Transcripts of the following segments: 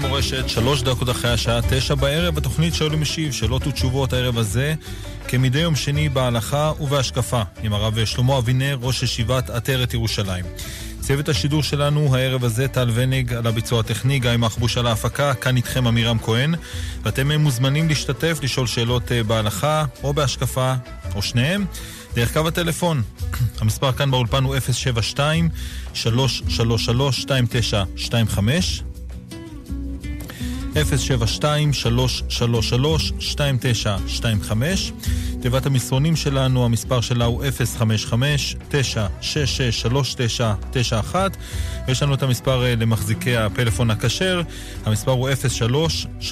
כאן מורשת, שלוש דקות אחרי השעה תשע בערב, בתוכנית שואל ומשיב, שאלות ותשובות הערב הזה, כמדי יום שני בהלכה ובהשקפה, עם הרב שלמה אבינר, ראש ישיבת עטרת ירושלים. צוות השידור שלנו הערב הזה, טל וניג על הביצוע הטכני, גיא מחבוש על ההפקה, כאן איתכם עמירם כהן, ואתם מוזמנים להשתתף, לשאול שאלות אה, בהלכה או בהשקפה, או שניהם. דרך קו הטלפון, המספר כאן באולפן הוא 072 333 2925 072-333-2925 תיבת המסרונים שלנו, המספר שלה הוא 055-966-3991 ויש לנו את המספר אה, למחזיקי הפלאפון הכשר, המספר הוא 03-3-811-925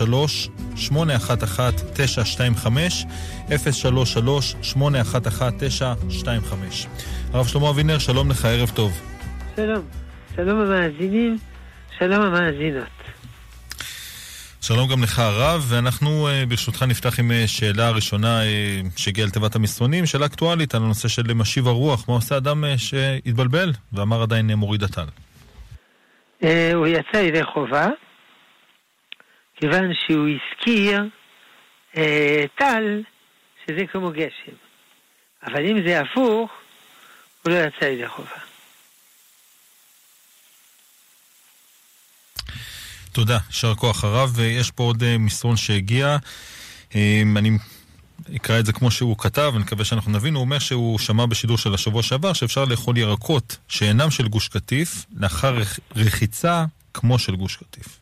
033-811-925 הרב שלמה אבינר, שלום לך, ערב טוב. שלום. שלום המאזינים, שלום המאזינות. שלום גם לך הרב, ואנחנו אה, ברשותך נפתח עם אה, שאלה הראשונה אה, שהגיעה לתיבת המסרונים, שאלה אקטואלית על הנושא של משיב הרוח, מה עושה אדם שהתבלבל ואמר עדיין מוריד הטל? הוא יצא ידי חובה, כיוון שהוא הזכיר טל שזה כמו גשם. אבל אם זה הפוך, הוא לא יצא ידי חובה. תודה, יישר כוח הרב. ויש פה עוד אה, מסרון שהגיע. אה, אני אקרא את זה כמו שהוא כתב, אני מקווה שאנחנו נבין. הוא אומר שהוא שמע בשידור של השבוע שעבר שאפשר לאכול ירקות שאינם של גוש קטיף, לאחר רחיצה כמו של גוש קטיף.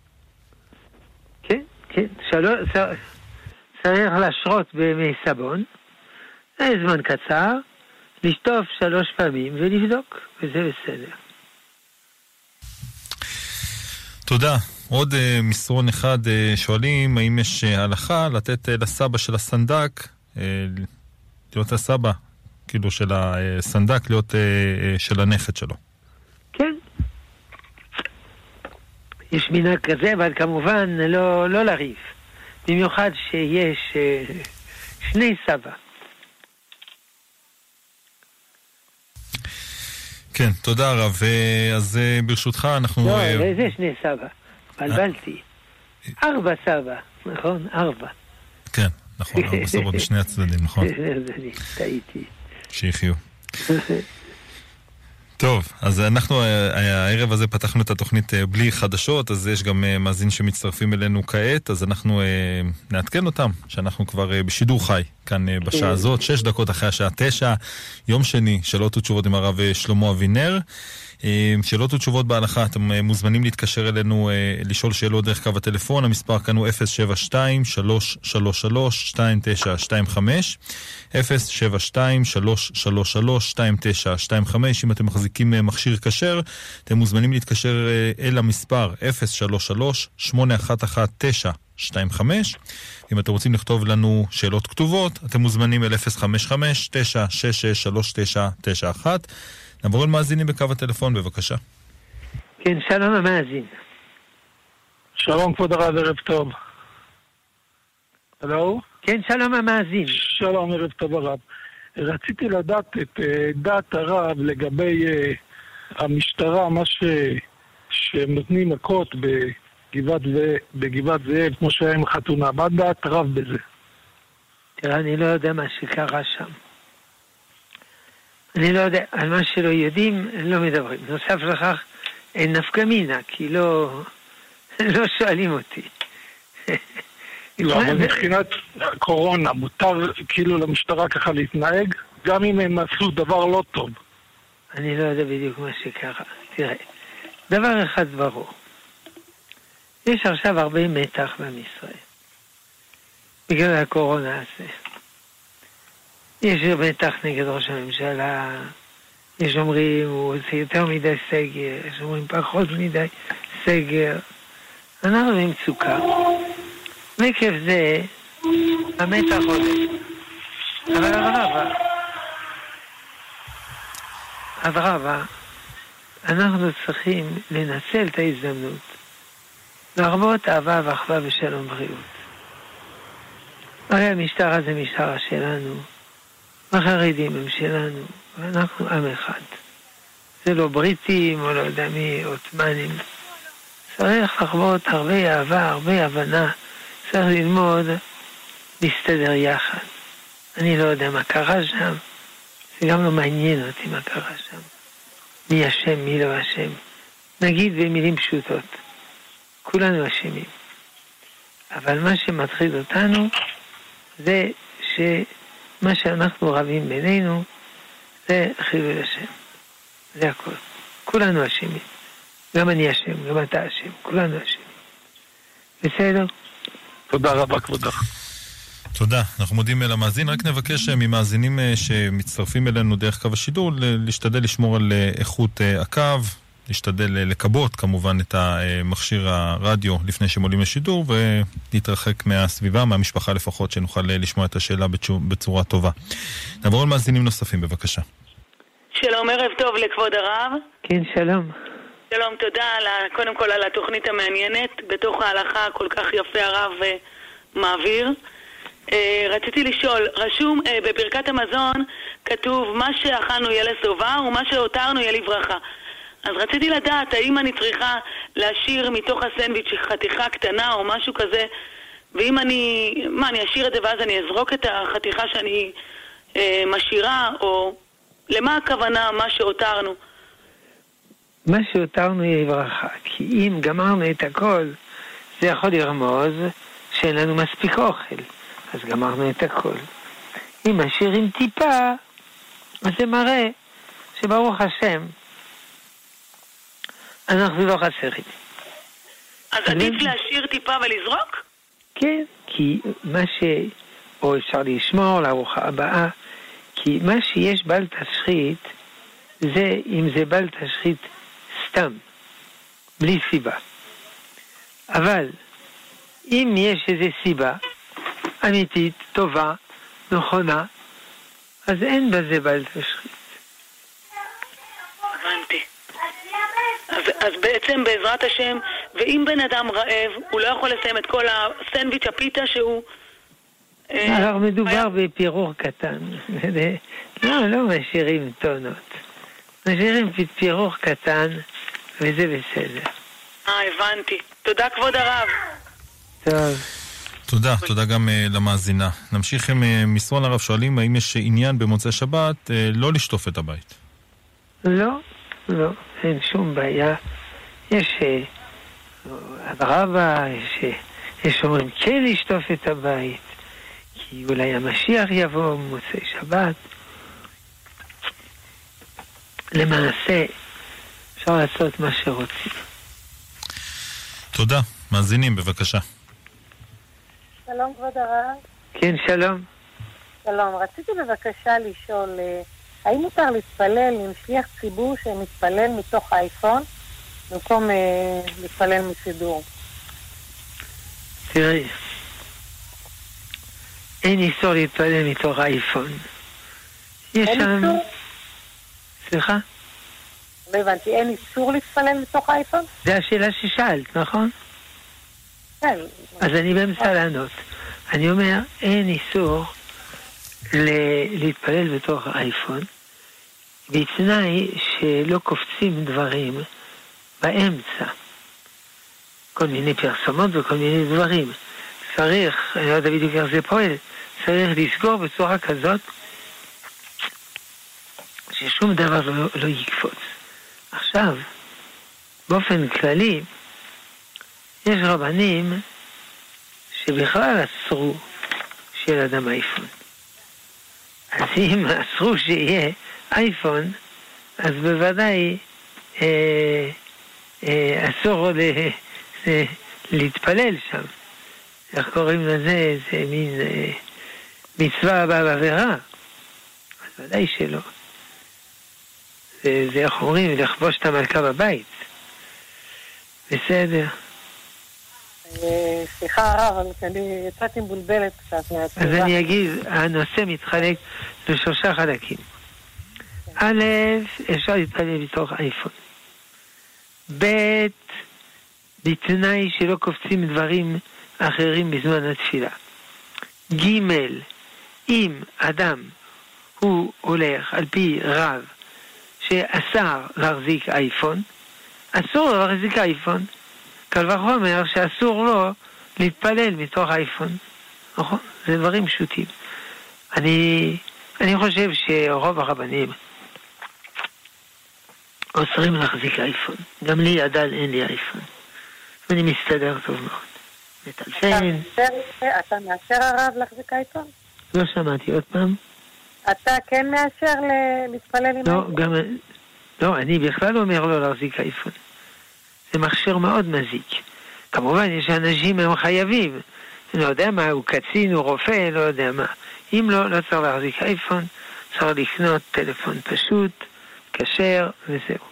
כן, כן. שלוש, צריך להשרות במי סבון, זמן קצר, לשטוף שלוש פעמים ולבדוק, וזה בסדר. תודה. עוד uh, מסרון אחד uh, שואלים האם יש uh, הלכה לתת לסבא של הסנדק, להיות הסבא, כאילו של הסנדק, להיות של הנכד שלו. כן. יש מנהג כזה, אבל כמובן לא, לא לריב. במיוחד שיש שני סבא. כן, תודה רב. אז ברשותך אנחנו... לא, איזה שני סבא? התבלבלתי. ארבע סבא, נכון? ארבע. כן, נכון, ארבע סבא בשני הצדדים, נכון. טעיתי. שיחיו. טוב, אז אנחנו אה, הערב הזה פתחנו את התוכנית אה, בלי חדשות, אז יש גם אה, מאזין שמצטרפים אלינו כעת, אז אנחנו נעדכן אותם, שאנחנו כבר בשידור חי כאן בשעה כן. הזאת, שש דקות אחרי השעה תשע, יום שני, שאלות ותשובות עם הרב שלמה אבינר. אה, שאלות ותשובות בהלכה, אתם אה, מוזמנים להתקשר אלינו, אה, לשאול שאלות דרך קו הטלפון, המספר כאן הוא 072-333-2925, 072-333-2925, אם אתם מחזיקים מכשיר כשר, אתם מוזמנים להתקשר אל המספר 033-811-925. אם אתם רוצים לכתוב לנו שאלות כתובות, אתם מוזמנים אל 055-966-3991. נעבור אל מאזינים בקו הטלפון, בבקשה. כן, שלום המאזין. שלום כבוד הרב, ערב טוב. הלו? כן, שלום המאזין. שלום, ערב טוב הרב. רציתי לדעת את uh, דעת הרב לגבי uh, המשטרה, מה ש... שהם נותנים מכות בגבעת, ו... בגבעת זאב, כמו שהיה עם החתונה. מה דעת הרב בזה? תראה, אני לא יודע מה שקרה שם. אני לא יודע, על מה שלא יודעים, לא מדברים. נוסף לכך, אין נפקא מינה, כי לא, לא שואלים אותי. לא, אבל מבחינת קורונה, מותר כאילו למשטרה ככה להתנהג, גם אם הם עשו דבר לא טוב. אני לא יודע בדיוק מה שקרה. תראה, דבר אחד ברור. יש עכשיו הרבה מתח בעם ישראל. בגלל הקורונה הזה. יש מתח נגד ראש הממשלה, יש אומרים הוא עושה יותר מדי סגר, יש אומרים פחות מדי סגר. אנחנו במצוקה. ועקב זה המתח עולה. אבל אדרבה, אדרבה, אנחנו צריכים לנצל את ההזדמנות להרבות אהבה ואחווה ושלום בריאות. הרי המשטר הזה משטרה שלנו. החרדים הם שלנו, ואנחנו עם אחד. זה לא בריטים, או לא יודע מי, עות'מאנים. צריך לחוות הרבה אהבה, הרבה הבנה. צריך ללמוד להסתדר יחד. אני לא יודע מה קרה שם, זה גם לא מעניין אותי מה קרה שם. מי אשם, מי לא אשם. נגיד במילים פשוטות, כולנו אשמים. אבל מה שמטריד אותנו זה שמה שאנחנו רבים בינינו זה חילול השם. זה הכל. כולנו אשמים. גם אני אשם, גם אתה אשם, כולנו אשמים. בסדר? תודה רבה, כבודך. תודה. אנחנו מודים למאזין. רק נבקש אה, ממאזינים אה, שמצטרפים אלינו דרך קו השידור, להשתדל לשמור על אה, איכות הקו, להשתדל לכבות כמובן את מכשיר הרדיו לפני שהם עולים לשידור, ולהתרחק מהסביבה, מהמשפחה לפחות, שנוכל לשמוע את השאלה בצורה טובה. נעבור על מאזינים נוספים, בבקשה. שלום, ערב טוב לכבוד הרב. כן, שלום. שלום, תודה על, קודם כל על התוכנית המעניינת. בתוך ההלכה כל כך יפה הרב מעביר. אה, רציתי לשאול, רשום אה, בברכת המזון, כתוב מה שאכלנו יהיה לשובע ומה שהותרנו יהיה לברכה. אז רציתי לדעת האם אני צריכה להשאיר מתוך הסנדוויץ' חתיכה קטנה או משהו כזה ואם אני, מה, אני אשאיר את זה ואז אני אזרוק את החתיכה שאני אה, משאירה או למה הכוונה מה שהותרנו? מה שהותרנו יהיה לברכה, כי אם גמרנו את הכל זה יכול לרמוז שאין לנו מספיק אוכל. אז גמרנו את הכל. אם משאירים טיפה, אז זה מראה שברוך השם, אנחנו לא חסרים. אז עדיף להשאיר טיפה ולזרוק? כן, כי מה ש... או אפשר לשמור לארוחה הבאה, כי מה שיש בל תשחית, זה אם זה בל תשחית סתם, בלי סיבה. אבל אם יש איזו סיבה, אמיתית, טובה, נכונה, אז אין בזה בל תשחית. הבנתי. אז, בעצם בעזרת השם, ואם בן אדם רעב, הוא לא יכול לסיים את כל הסנדוויץ' הפיתה שהוא... אה, מדובר בפירור קטן. לא, לא משאירים טונות. משאירים פירור קטן, וזה בסדר. אה, הבנתי. תודה, כבוד הרב. טוב. תודה, תודה גם uh, למאזינה. נמשיך עם uh, מסרון הרב שואלים האם יש עניין במוצאי שבת uh, לא לשטוף את הבית. לא, לא, אין שום בעיה. יש אדרבה, יש, יש אומרים כן לשטוף את הבית, כי אולי המשיח יבוא במוצאי שבת. למעשה, אפשר לעשות מה שרוצים. תודה. מאזינים, בבקשה. שלום כבוד הרב. כן, שלום. שלום. רציתי בבקשה לשאול, אה, האם מותר להתפלל עם שליח ציבור שמתפלל מתוך האייפון במקום אה, להתפלל מסידור? תראי, אין איסור להתפלל מתוך האייפון. יש שם... סליחה? לא הבנתי, אין איסור להתפלל מתוך האייפון? זה השאלה ששאלת, נכון? כן. אז אני באמצע לענות. אני אומר, אין איסור להתפלל בתוך האייפון, בתנאי שלא קופצים דברים באמצע. כל מיני פרסומות וכל מיני דברים. צריך, אני לא יודע בדיוק איך זה פועל, צריך לסגור בצורה כזאת ששום דבר לא, לא יקפוץ. עכשיו, באופן כללי, יש רבנים שבכלל אסרו שיהיה לאדם אייפון. אז אם אסרו שיהיה אייפון, אז בוודאי אה, אסור ל, אה, להתפלל שם. איך קוראים לזה? זה מין אה, מצווה הבאה בעבירה. אז ודאי שלא. זה, זה איך אומרים? לכבוש את המלכה בבית. בסדר. סליחה הרב, אני יצאתי מבולבלת קצת מהתשובה. אז אני אגיד, הנושא מתחלק לשלושה חלקים. א', אפשר להתפלל בתוך אייפון. ב', בתנאי שלא קופצים דברים אחרים בזמן התפילה. ג', אם אדם הוא הולך על פי רב שאסר להחזיק אייפון, אסור לו להחזיק אייפון. קל וחומר שאסור לו להתפלל מתוך אייפון. נכון? זה דברים פשוטים. אני, אני חושב שרוב הרבנים אוסרים להחזיק אייפון. גם לי עדיין אין לי אייפון. ואני מסתדר טוב מאוד. מטלפן. אתה מאשר הרב להחזיק אייפון? לא שמעתי עוד פעם. אתה כן מאשר להתפלל עם לא, אייפון? גם... לא, אני בכלל אומר לא להחזיק אייפון. זה מכשיר מאוד מזיק. כמובן, יש אנשים הם חייבים. אני לא יודע מה, הוא קצין, הוא רופא, לא יודע מה. אם לא, לא צריך להחזיק אייפון, צריך לקנות טלפון פשוט, כשר, וזהו.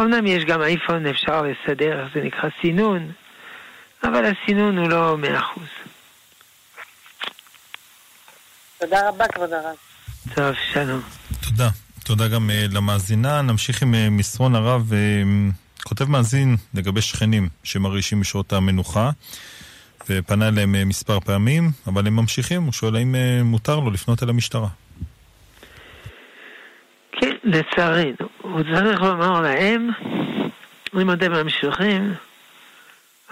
אמנם יש גם אייפון, אפשר לסדר, איך זה נקרא סינון, אבל הסינון הוא לא מאה אחוז. תודה רבה, כבוד הרב. טוב, שלום. תודה. תודה גם uh, למאזינה. נמשיך עם uh, מסרון הרב. Uh, כותב מאזין לגבי שכנים שמרעישים בשעות המנוחה, ופנה אליהם uh, מספר פעמים, אבל הם ממשיכים. הוא שואל האם uh, מותר לו לפנות אל המשטרה. כן, לצערנו. הוא צריך לומר להם, אם אתם ממשיכים,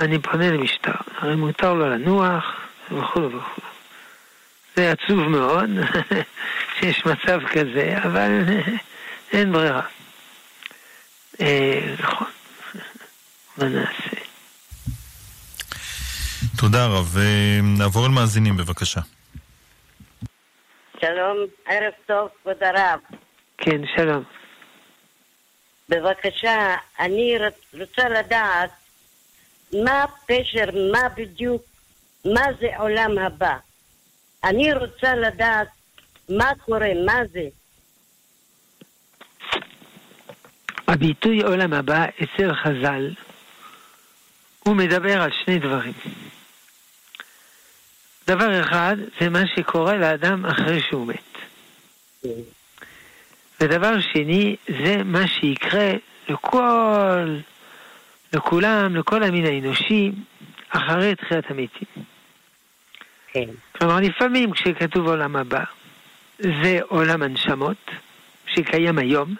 אני פונה למשטרה. הרי מותר לו לנוח, וכו' וכו'. זה עצוב מאוד שיש מצב כזה, אבל אין ברירה. אה, נכון, מה נעשה? תודה רב. אה, נעבור אל מאזינים בבקשה. שלום, ערב טוב, כבוד הרב. כן, שלום. בבקשה, אני רוצ- רוצה לדעת מה הפשר, מה בדיוק, מה זה עולם הבא. אני רוצה לדעת מה קורה, מה זה. הביטוי עולם הבא אצל חז"ל, הוא מדבר על שני דברים. דבר אחד זה מה שקורה לאדם אחרי שהוא מת. ודבר שני זה מה שיקרה לכל, לכולם, לכל המין האנושי, אחרי תחיית המתים. כן. כלומר, לפעמים כשכתוב עולם הבא, זה עולם הנשמות, שקיים היום,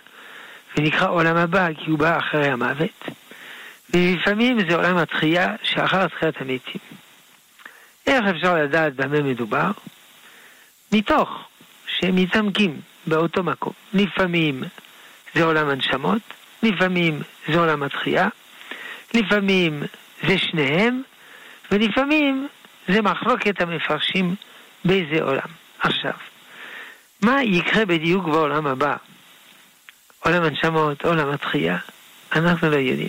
ונקרא עולם הבא כי הוא בא אחרי המוות, ולפעמים זה עולם התחייה שאחר תחיית המתים. איך אפשר לדעת במה מדובר? מתוך שהם מתעמקים באותו מקום. לפעמים זה עולם הנשמות, לפעמים זה עולם התחייה, לפעמים זה שניהם, ולפעמים זה מחלוקת המפרשים באיזה עולם. עכשיו, מה יקרה בדיוק בעולם הבא? עולם הנשמות, עולם התחייה? אנחנו לא יודעים.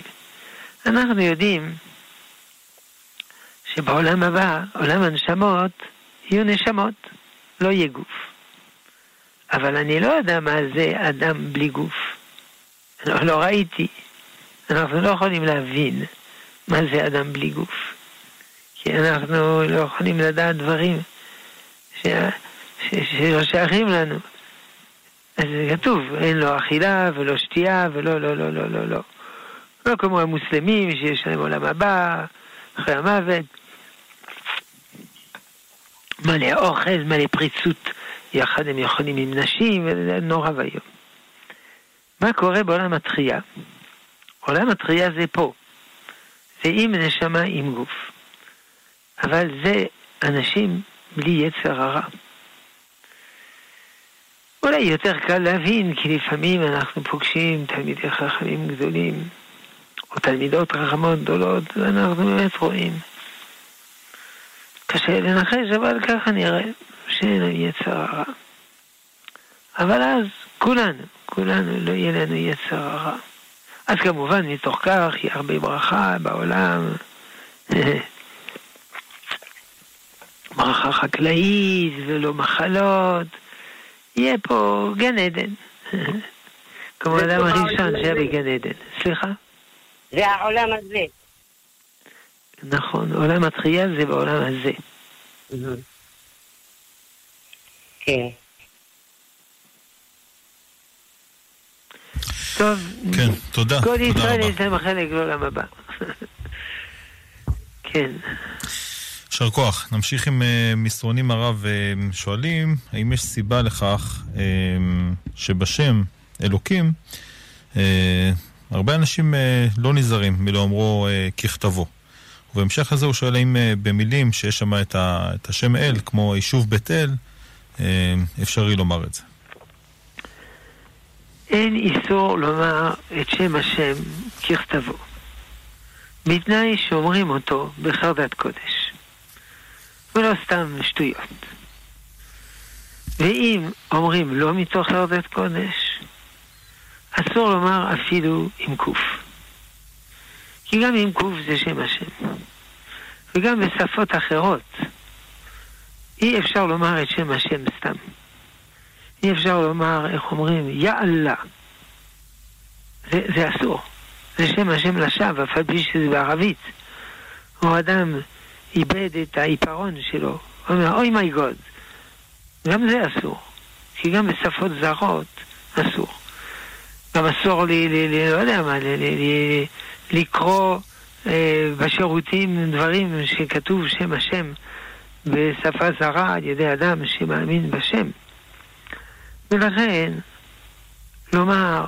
אנחנו יודעים שבעולם הבא, עולם הנשמות, יהיו נשמות, לא יהיה גוף. אבל אני לא יודע מה זה אדם בלי גוף. לא, לא ראיתי. אנחנו לא יכולים להבין מה זה אדם בלי גוף. כי אנחנו לא יכולים לדעת דברים ש... ש... שלא שייכים לנו. אז זה כתוב, אין לו אכילה ולא שתייה ולא, לא, לא, לא, לא, לא. לא כמו המוסלמים שיש להם עולם הבא, אחרי המוות. מלא אוכל, מלא פריצות, יחד הם יכולים עם נשים, נורא ואיום. מה קורה בעולם התחייה? עולם התחייה זה פה. זה עם נשמה, עם גוף. אבל זה אנשים בלי יצר הרע. אולי יותר קל להבין, כי לפעמים אנחנו פוגשים תלמידי חכמים גדולים, או תלמידות חכמות גדולות, ואנחנו באמת רואים. קשה לנחש, אבל ככה נראה, שאין לנו יצר הרע. אבל אז כולנו, כולנו לא יהיה לנו יצר הרע. אז כמובן, מתוך כך יהיה הרבה ברכה בעולם. ברכה חקלאית ולא מחלות. יהיה פה גן עדן. כמו האדם הראשון שהיה בגן עדן. סליחה? זה העולם הזה. נכון, עולם התחייה זה בעולם הזה. כן. טוב, כן, תודה. כל תודה ישראל רבה. יש להם חלק לעולם הבא. כן. יישר כוח. נמשיך עם אה, מסרונים הרב. אה, שואלים, האם יש סיבה לכך אה, שבשם אלוקים, הרבה אנשים לא נזהרים מלאומרו אה, ככתבו. ובהמשך לזה הוא שואל האם במילים שיש שם את, ה, את השם אל, כמו יישוב בית אל, אפשרי לומר את זה. אין איסור לומר את שם השם ככתבו, בתנאי שאומרים אותו בחרדת קודש, ולא סתם שטויות. ואם אומרים לא מתוך חרדת קודש, אסור לומר אפילו עם קוף. כי גם עם קוף זה שם השם. וגם בשפות אחרות אי אפשר לומר את שם השם סתם. אי אפשר לומר, איך אומרים, יא אללה. זה, זה אסור. זה שם השם לשווא, אף על פי שזה בערבית. או אדם איבד את העיפרון שלו, הוא אומר, אוי מי גוד. גם זה אסור. כי גם בשפות זרות אסור. גם אסור לי, לי, לי לא יודע מה, לי, לי, לי, לקרוא אה, בשירותים דברים שכתוב שם השם בשפה זרה על ידי אדם שמאמין בשם. ולכן, לומר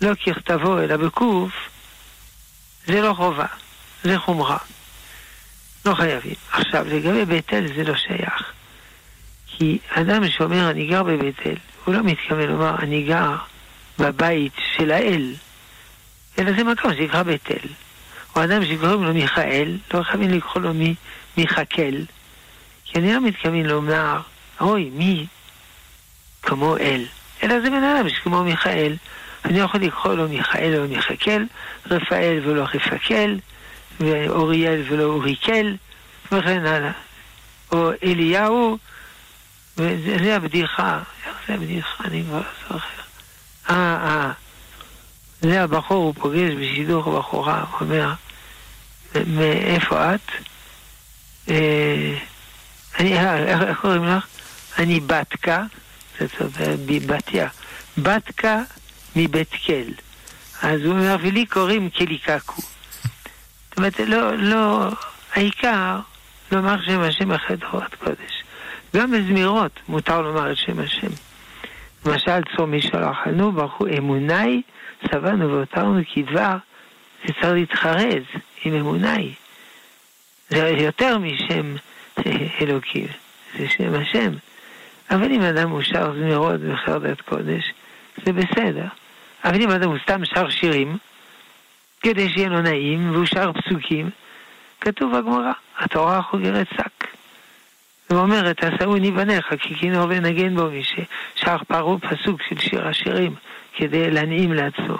לא ככתבו אלא בקוף, זה לא חובה, זה חומרה. לא חייבים. עכשיו, לגבי בית אל זה לא שייך. כי אדם שאומר אני גר בבית אל, הוא לא מתכוון לומר אני גר בבית של האל, אלא זה מקום שנקרא בית אל. או אדם שקוראים לו מיכאל, לא חייבים לקרוא לו מי, מיכקל, כי אני לא מתכוון לומר, אוי, מי כמו אל, אלא זה בן אדם שכמו מיכאל. אני יכול לקרוא לו מיכאל או מיכקל, רפאל ולא רפקל, ואוריאל ולא אוריקל, וכן הלאה. או אליהו, וזה הבדיחה, איך זה הבדיחה? אני כבר לא זוכר. אה, אה. זה הבחור, הוא פוגש בשידור הבחורה, הוא אומר, מאיפה את? אה, אני, אה, איך קוראים לך? אני בתקה, זאת בתיה, בתקה מבית כל. אז הוא אומר, ולי קוראים קליקקו. זאת אומרת, לא, לא, העיקר לומר שם השם אחרי תורת קודש. גם בזמירות מותר לומר את שם השם. למשל, צור מי שלחנו, ברכו אמוני, צבענו והותרנו כדבר, זה צריך להתחרז עם אמוני. זה יותר משם אלוקים, זה שם השם. אבל אם אדם הוא שר זמירות בחרדת קודש, זה בסדר. אבל אם אדם הוא סתם שר שירים, כדי שיהיה לו נעים, והוא שר פסוקים, כתוב בגמרא, התורה חוגרת שק. ואומרת, עשאוני בניך, כי כינור ונגן בו מי ששר פרו פסוק של שיר השירים, כדי להנעים לעצמו.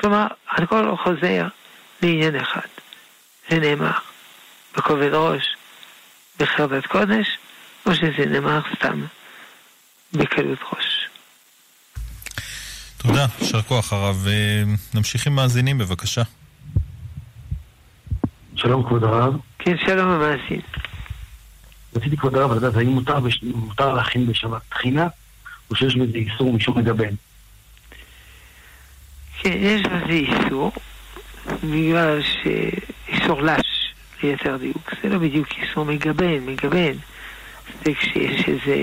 כלומר, הכל חוזר לעניין אחד. זה נאמר בכובד ראש, בחרדת קודש, או שזה נאמר סתם בקלות ראש. תודה, יישר כוח הרב. אה, נמשיך עם מאזינים, בבקשה. שלום כבוד הרב. כן, שלום המאזין. רציתי כבוד הרב לדעת האם מותר, בש... מותר להכין בשבת תחינה, או שיש בזה איסור משום מגבן. כן, יש בזה איסור, בגלל שאיסור לש, ליתר דיוק. זה לא בדיוק איסור מגבן, מגבן. זה כשיש איזה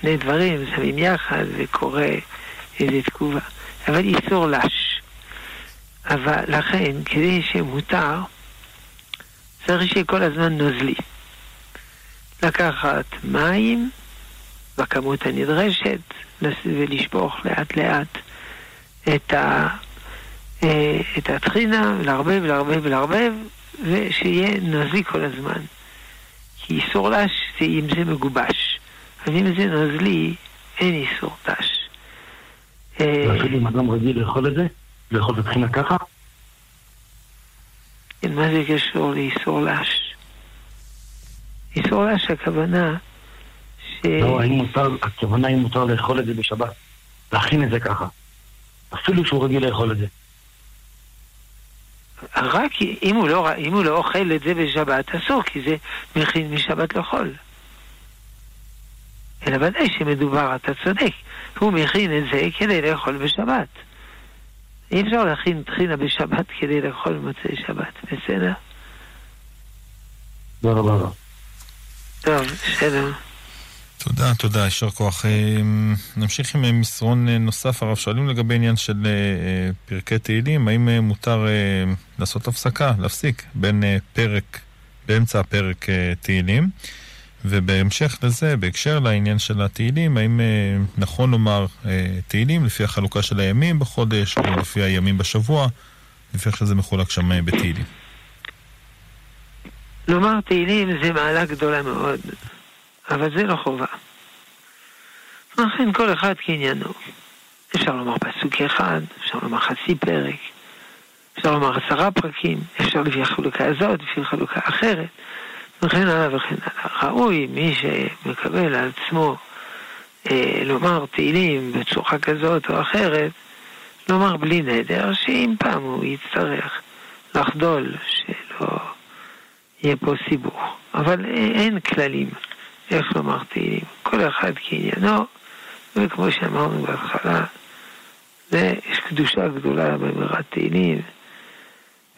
שני דברים, שמים יחד וקורה איזה תגובה. אבל איסור לש. אבל לכן, כדי שמותר, צריך שיהיה כל הזמן נוזלי. לקחת מים בכמות הנדרשת ולשפוך לאט לאט את, ה, אה, את הטחינה, לערבב, לערבב, לערבב, ושיהיה נוזלי כל הזמן. כי איסור לש זה אם זה מגובש, אבל אם זה נוזלי, אין איסור תש. ואפילו אם אדם רגיל לאכול את זה? לאכול את הטחינה ככה? כן, מה זה קשור לאיסור לש? איסור לש הכוונה ש... לא, האם מותר, הכוונה אם מותר לאכול את זה בשבת. להכין את זה ככה. אפילו שהוא רגיל לאכול את זה. רק אם הוא לא, אם הוא לא אוכל את זה בשבת, אסור, כי זה מכין משבת לאכול. אלא ודאי שמדובר, אתה צודק, הוא מכין את זה כדי לאכול בשבת. אי אפשר להכין טחינה בשבת כדי לאכול מוצאי שבת, בסדר? תודה רבה. טוב, בסדר. תודה, תודה, יישר כוח. נמשיך עם מסרון נוסף, הרב שואלים לגבי עניין של פרקי תהילים, האם מותר לעשות הפסקה, להפסיק בין פרק, באמצע הפרק תהילים? ובהמשך לזה, בהקשר לעניין של התהילים, האם נכון לומר תהילים לפי החלוקה של הימים בחודש, או לפי הימים בשבוע, לפי איך שזה מחולק שם בתהילים? לומר תהילים זה מעלה גדולה מאוד. אבל זה לא חובה. לכן כל אחד כעניינו. אפשר לומר פסוק אחד, אפשר לומר חצי פרק, אפשר לומר עשרה פרקים, אפשר לפי החלוקה הזאת, לפי חלוקה אחרת, וכן הלאה וכן הלאה. ראוי מי שמקבל על עצמו אה, לומר תהילים בצורה כזאת או אחרת, לומר בלי נדר, שאם פעם הוא יצטרך לחדול, שלא יהיה פה סיבוך. אבל אין כללים. איך לומר תהילים. כל אחד כעניינו, וכמו שאמרנו בהתחלה, יש קדושה גדולה במירת תהילים,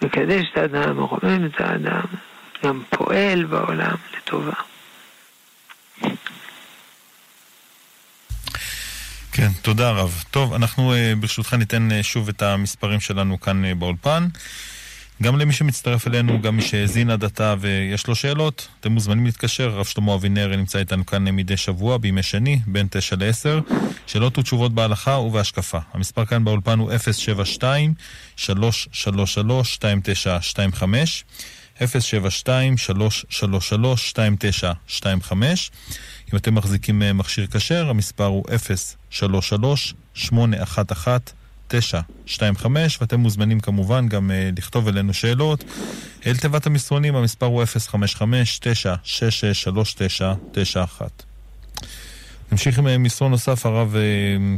מקדש את האדם, מרומם את האדם, גם פועל בעולם לטובה. כן, תודה רב. טוב, אנחנו ברשותך ניתן שוב את המספרים שלנו כאן באולפן. גם למי שמצטרף אלינו, גם מי שהאזין עד עתה ויש לו שאלות, אתם מוזמנים להתקשר, הרב שלמה אבינר נמצא איתנו כאן מדי שבוע, בימי שני, בין 9 ל-10, שאלות ותשובות בהלכה ובהשקפה. המספר כאן באולפן הוא 072-333-2925, 072-333-2925. אם אתם מחזיקים מכשיר כשר, המספר הוא 033-811 925, ואתם מוזמנים כמובן גם uh, לכתוב אלינו שאלות. אל תיבת המסרונים, המספר הוא 055-966-3991. נמשיך עם מסרון נוסף, הרב uh,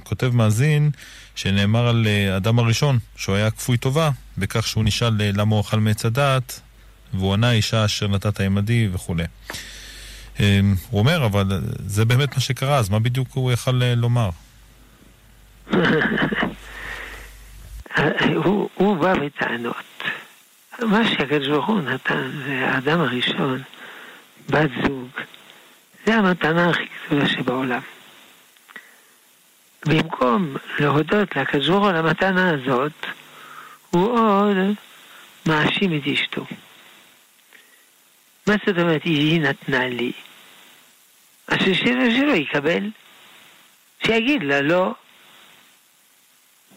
כותב מאזין שנאמר על uh, אדם הראשון, שהוא היה כפוי טובה, בכך שהוא נשאל uh, למה הוא אכל מעץ הדעת, והוא ענה אישה אשר נתת עמדי וכולי. Uh, הוא אומר, אבל זה באמת מה שקרה, אז מה בדיוק הוא יכל uh, לומר? הוא, הוא בא בטענות. מה שהקדוש ברוך הוא נתן, זה האדם הראשון, בת זוג, זה המתנה הכי גדולה שבעולם. במקום להודות לקדוש ברוך הוא על המתנה הזאת, הוא עוד מאשים את אשתו. מה זאת אומרת, היא נתנה לי? אז שלא, שלא יקבל, שיגיד לה לא,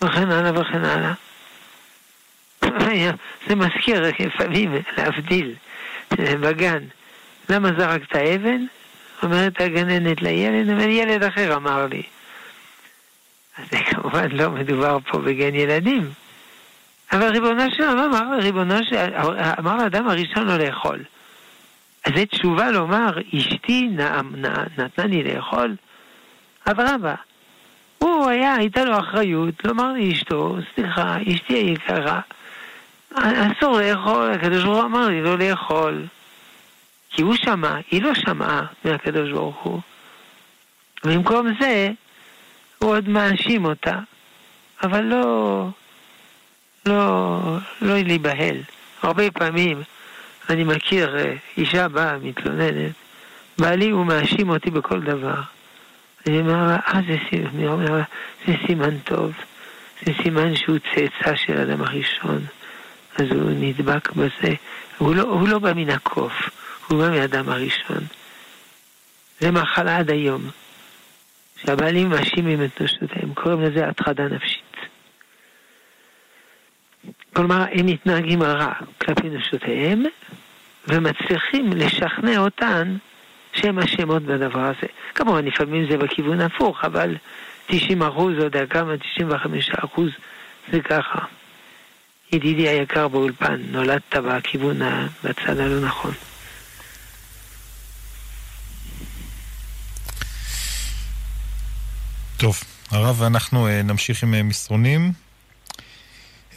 וכן הלאה וכן הלאה. זה מזכיר לפעמים להבדיל בגן. למה זרקת אבן? אומרת הגננת לילד, אבל ילד אחר אמר לי. אז זה כמובן לא מדובר פה בגן ילדים. אבל ריבונו של עולם אמר ריבונו של... אמר לאדם הראשון לא לאכול. אז זו תשובה לומר, אשתי נתנה לי לאכול? אברבה, הוא היה, הייתה לו אחריות לומר לאשתו, סליחה, אשתי היקרה, אסור לאכול, הקדוש ברוך הוא אמר לי לא לאכול. כי הוא שמע, היא לא שמעה מהקדוש ברוך הוא. במקום זה, הוא עוד מאשים אותה, אבל לא, לא, לא להיבהל. הרבה פעמים אני מכיר אה, אישה באה, מתלוננת, בעלי הוא מאשים אותי בכל דבר. אני אומר אה, זה, זה סימן טוב, זה סימן שהוא צאצא של אדם הראשון, אז הוא נדבק בזה. הוא לא, הוא לא בא מן הקוף, הוא בא מהאדם הראשון. זה מחלה עד היום, שהבעלים מאשימים את נשותיהם, קוראים לזה הטרדה נפשית. כלומר, הם מתנהגים רע כלפי נשותיהם, ומצליחים לשכנע אותן שהן אשמות בדבר הזה. כמובן, לפעמים זה בכיוון הפוך, אבל 90 אחוז, או יודע כמה, 95 אחוז, זה ככה. ידידי היקר באולפן, נולדת בכיוון, בצד הלא נכון. טוב, הרב, אנחנו אה, נמשיך עם אה, מסרונים.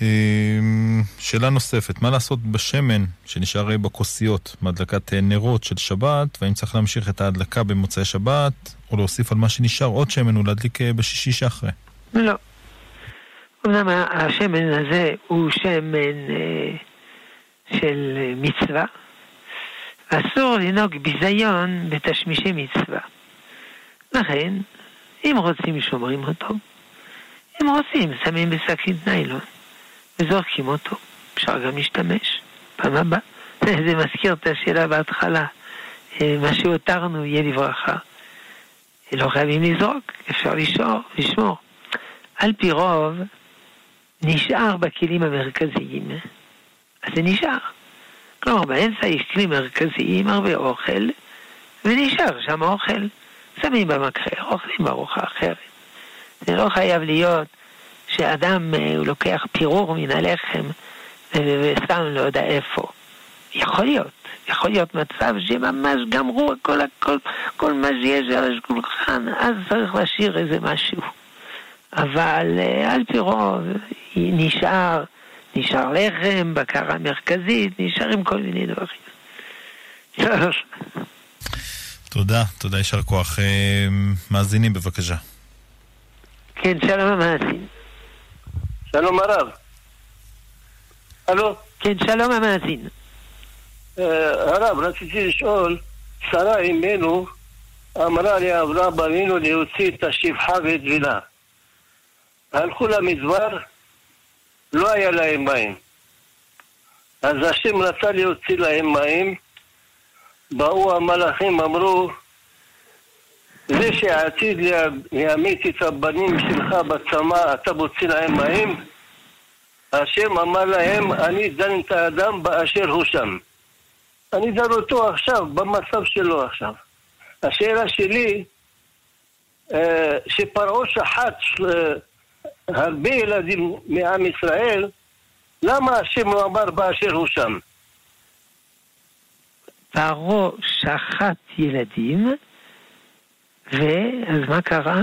אמ, שאלה נוספת, מה לעשות בשמן שנשאר בכוסיות מהדלקת אה, נרות של שבת, והאם צריך להמשיך את ההדלקה במוצאי שבת, או להוסיף על מה שנשאר עוד שמן ולהדליק אה, בשישי שאחרי? לא. אמנם השמן הזה הוא שמן אה, של מצווה, אסור לנהוג ביזיון בתשמישי מצווה. לכן, אם רוצים שומרים אותו, אם רוצים שמים בשקית ניילון וזורקים אותו. אפשר גם להשתמש פעם הבאה. זה מזכיר את השאלה בהתחלה, אה, מה שהותרנו יהיה לברכה. לא חייבים לזרוק, אפשר לשמור, לשמור. על פי רוב, נשאר בכלים המרכזיים, אז זה נשאר. כלומר, באמצע יש כלים מרכזיים, הרבה אוכל, ונשאר שם אוכל. שמים במקרר, אוכלים בארוחה אחרת. זה לא חייב להיות שאדם אה, הוא לוקח פירור מן הלחם ושם לא יודע איפה. יכול להיות, יכול להיות מצב שממש גמרו כל, כל, כל מה שיש על השולחן, אז צריך להשאיר איזה משהו. אבל אה, על פי רוב נשאר, נשאר לחם, בקרה מרכזית, נשארים כל מיני דברים. תודה, תודה, יישר כוח. אה, מאזינים, בבקשה. כן, שלום המאזין. שלום הרב. הלו? כן, שלום המאזין. אה, הרב, רציתי לשאול, שרה אימנו אמרה לאברהם בנינו להוציא את השפחה ואת וילה. הלכו למדבר, לא היה להם מים. אז השם רצה להוציא להם מים, באו המלאכים, אמרו, זה שעתיד להמית את הבנים שלך בצמא, אתה מוציא להם מים? השם אמר להם, אני דן את האדם באשר הוא שם. אני דן אותו עכשיו, במצב שלו עכשיו. השאלה שלי, אה, שפרעה שחט הרבה ילדים מעם ישראל, למה השם לא אמר באשר הוא שם? פרעה שחט ילדים, ואז מה קרה?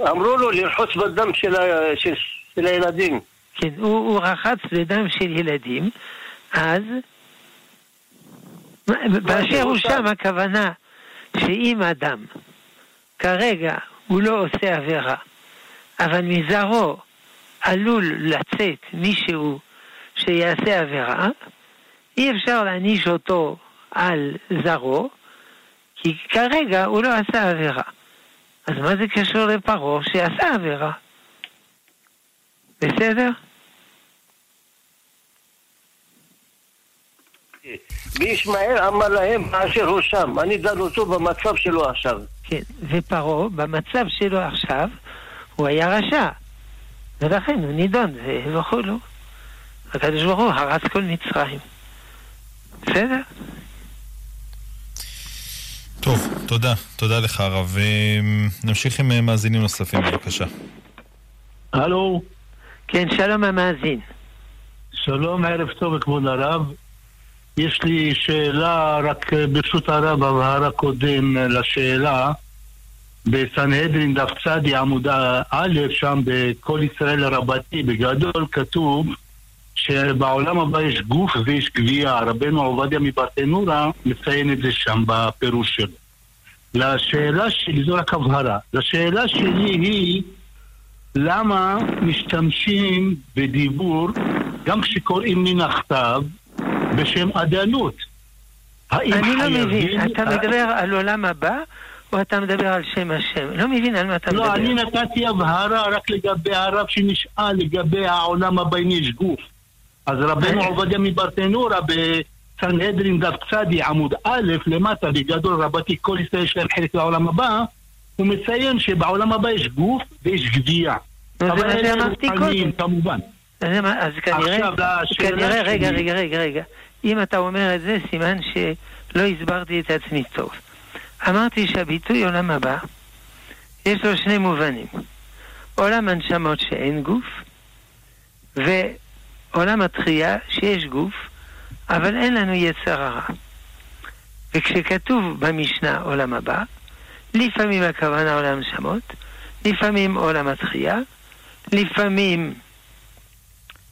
אמרו לו לרחוץ בדם של, ה... של... של הילדים. כן, הוא, הוא רחץ בדם של ילדים, אז באשר הוא שם הכוונה שאם אדם כרגע הוא לא עושה עבירה, אבל מזרעו עלול לצאת מישהו שיעשה עבירה, אי אפשר להעניש אותו על זרעו, כי כרגע הוא לא עשה עבירה. אז מה זה קשור לפרעה שעשה עבירה? בסדר? וישמעאל אמר להם באשר הוא שם, אני דן אותו במצב שלו עכשיו. כן, ופרעה, במצב שלו עכשיו, הוא היה רשע. ולכן הוא נידון וכולו. הקדוש ברוך הוא הרס כל מצרים. בסדר? טוב, תודה. תודה לך, הרב. נמשיך עם מאזינים נוספים, בבקשה. הלו. כן, שלום המאזין. שלום, ערב טוב, כבוד הרב. יש לי שאלה, רק ברשות הרב, הבהרה קודם לשאלה. בסנהדרין דף צדי עמוד א', שם בכל ישראל רבתי, בגדול כתוב שבעולם הבא יש גוף ויש גבייה. רבנו עובדיה מברטנורה מציין את זה שם בפירוש שלו. לשאלה שלי, זו רק הבהרה. לשאלה שלי היא למה משתמשים בדיבור, גם כשקוראים מן הכתב, בשם אדנות? אני לא מבין, אתה מדבר על עולם הבא? או אתה מדבר על שם השם? לא מבין על מה אתה לא, מדבר. לא, אני נתתי הבהרה רק לגבי הרב שנשאל לגבי העולם הבא אם יש גוף. אז רבנו עובדיה מברטנורה בסנהדרין דף צדי עמוד א' למטה בגדול רבתי כל ישראל יש להם חלק לעולם הבא הוא מציין שבעולם הבא יש גוף ויש גבייה. זה מה שאמרתי קודם. כמובן. אז כנראה, כנראה, רגע, רגע, רגע, רגע. אם אתה אומר את זה, סימן שלא הסברתי את עצמי טוב. אמרתי שהביטוי עולם הבא, יש לו שני מובנים. עולם הנשמות שאין גוף, ועולם התחייה שיש גוף, אבל אין לנו יצר הרע. וכשכתוב במשנה עולם הבא, לפעמים הכוונה עולם נשמות, לפעמים עולם התחייה, לפעמים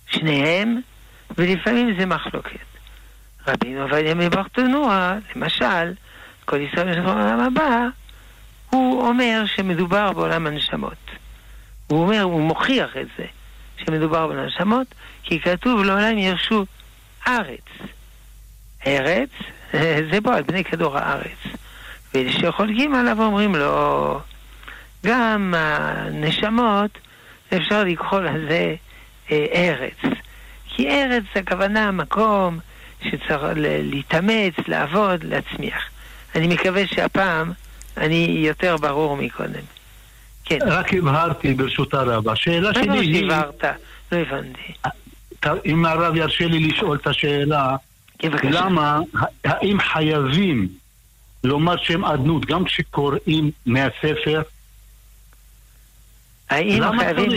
שניהם, ולפעמים זה מחלוקת. רבינו עובדיה מברטנורה, למשל, כל ישראל של העולם הבא, הוא אומר שמדובר בעולם הנשמות. הוא אומר, הוא מוכיח את זה, שמדובר בעולם הנשמות, כי כתוב לעולם ירשו ארץ. ארץ, זה בו על בני כדור הארץ. ואלה שחולקים עליו אומרים לו, גם הנשמות, אפשר לקרוא לזה אה, ארץ. כי ארץ הכוונה מקום שצריך להתאמץ, לעבוד, להצמיח. אני מקווה שהפעם אני יותר ברור מקודם. כן. רק הבהרתי ברשות הרב. השאלה שלי היא... לא הבהרת? לא הבנתי. אם הרב ירשה לי לשאול את השאלה, כן, למה, האם חייבים לומר שם אדנות גם כשקוראים מהספר? האם חייבים...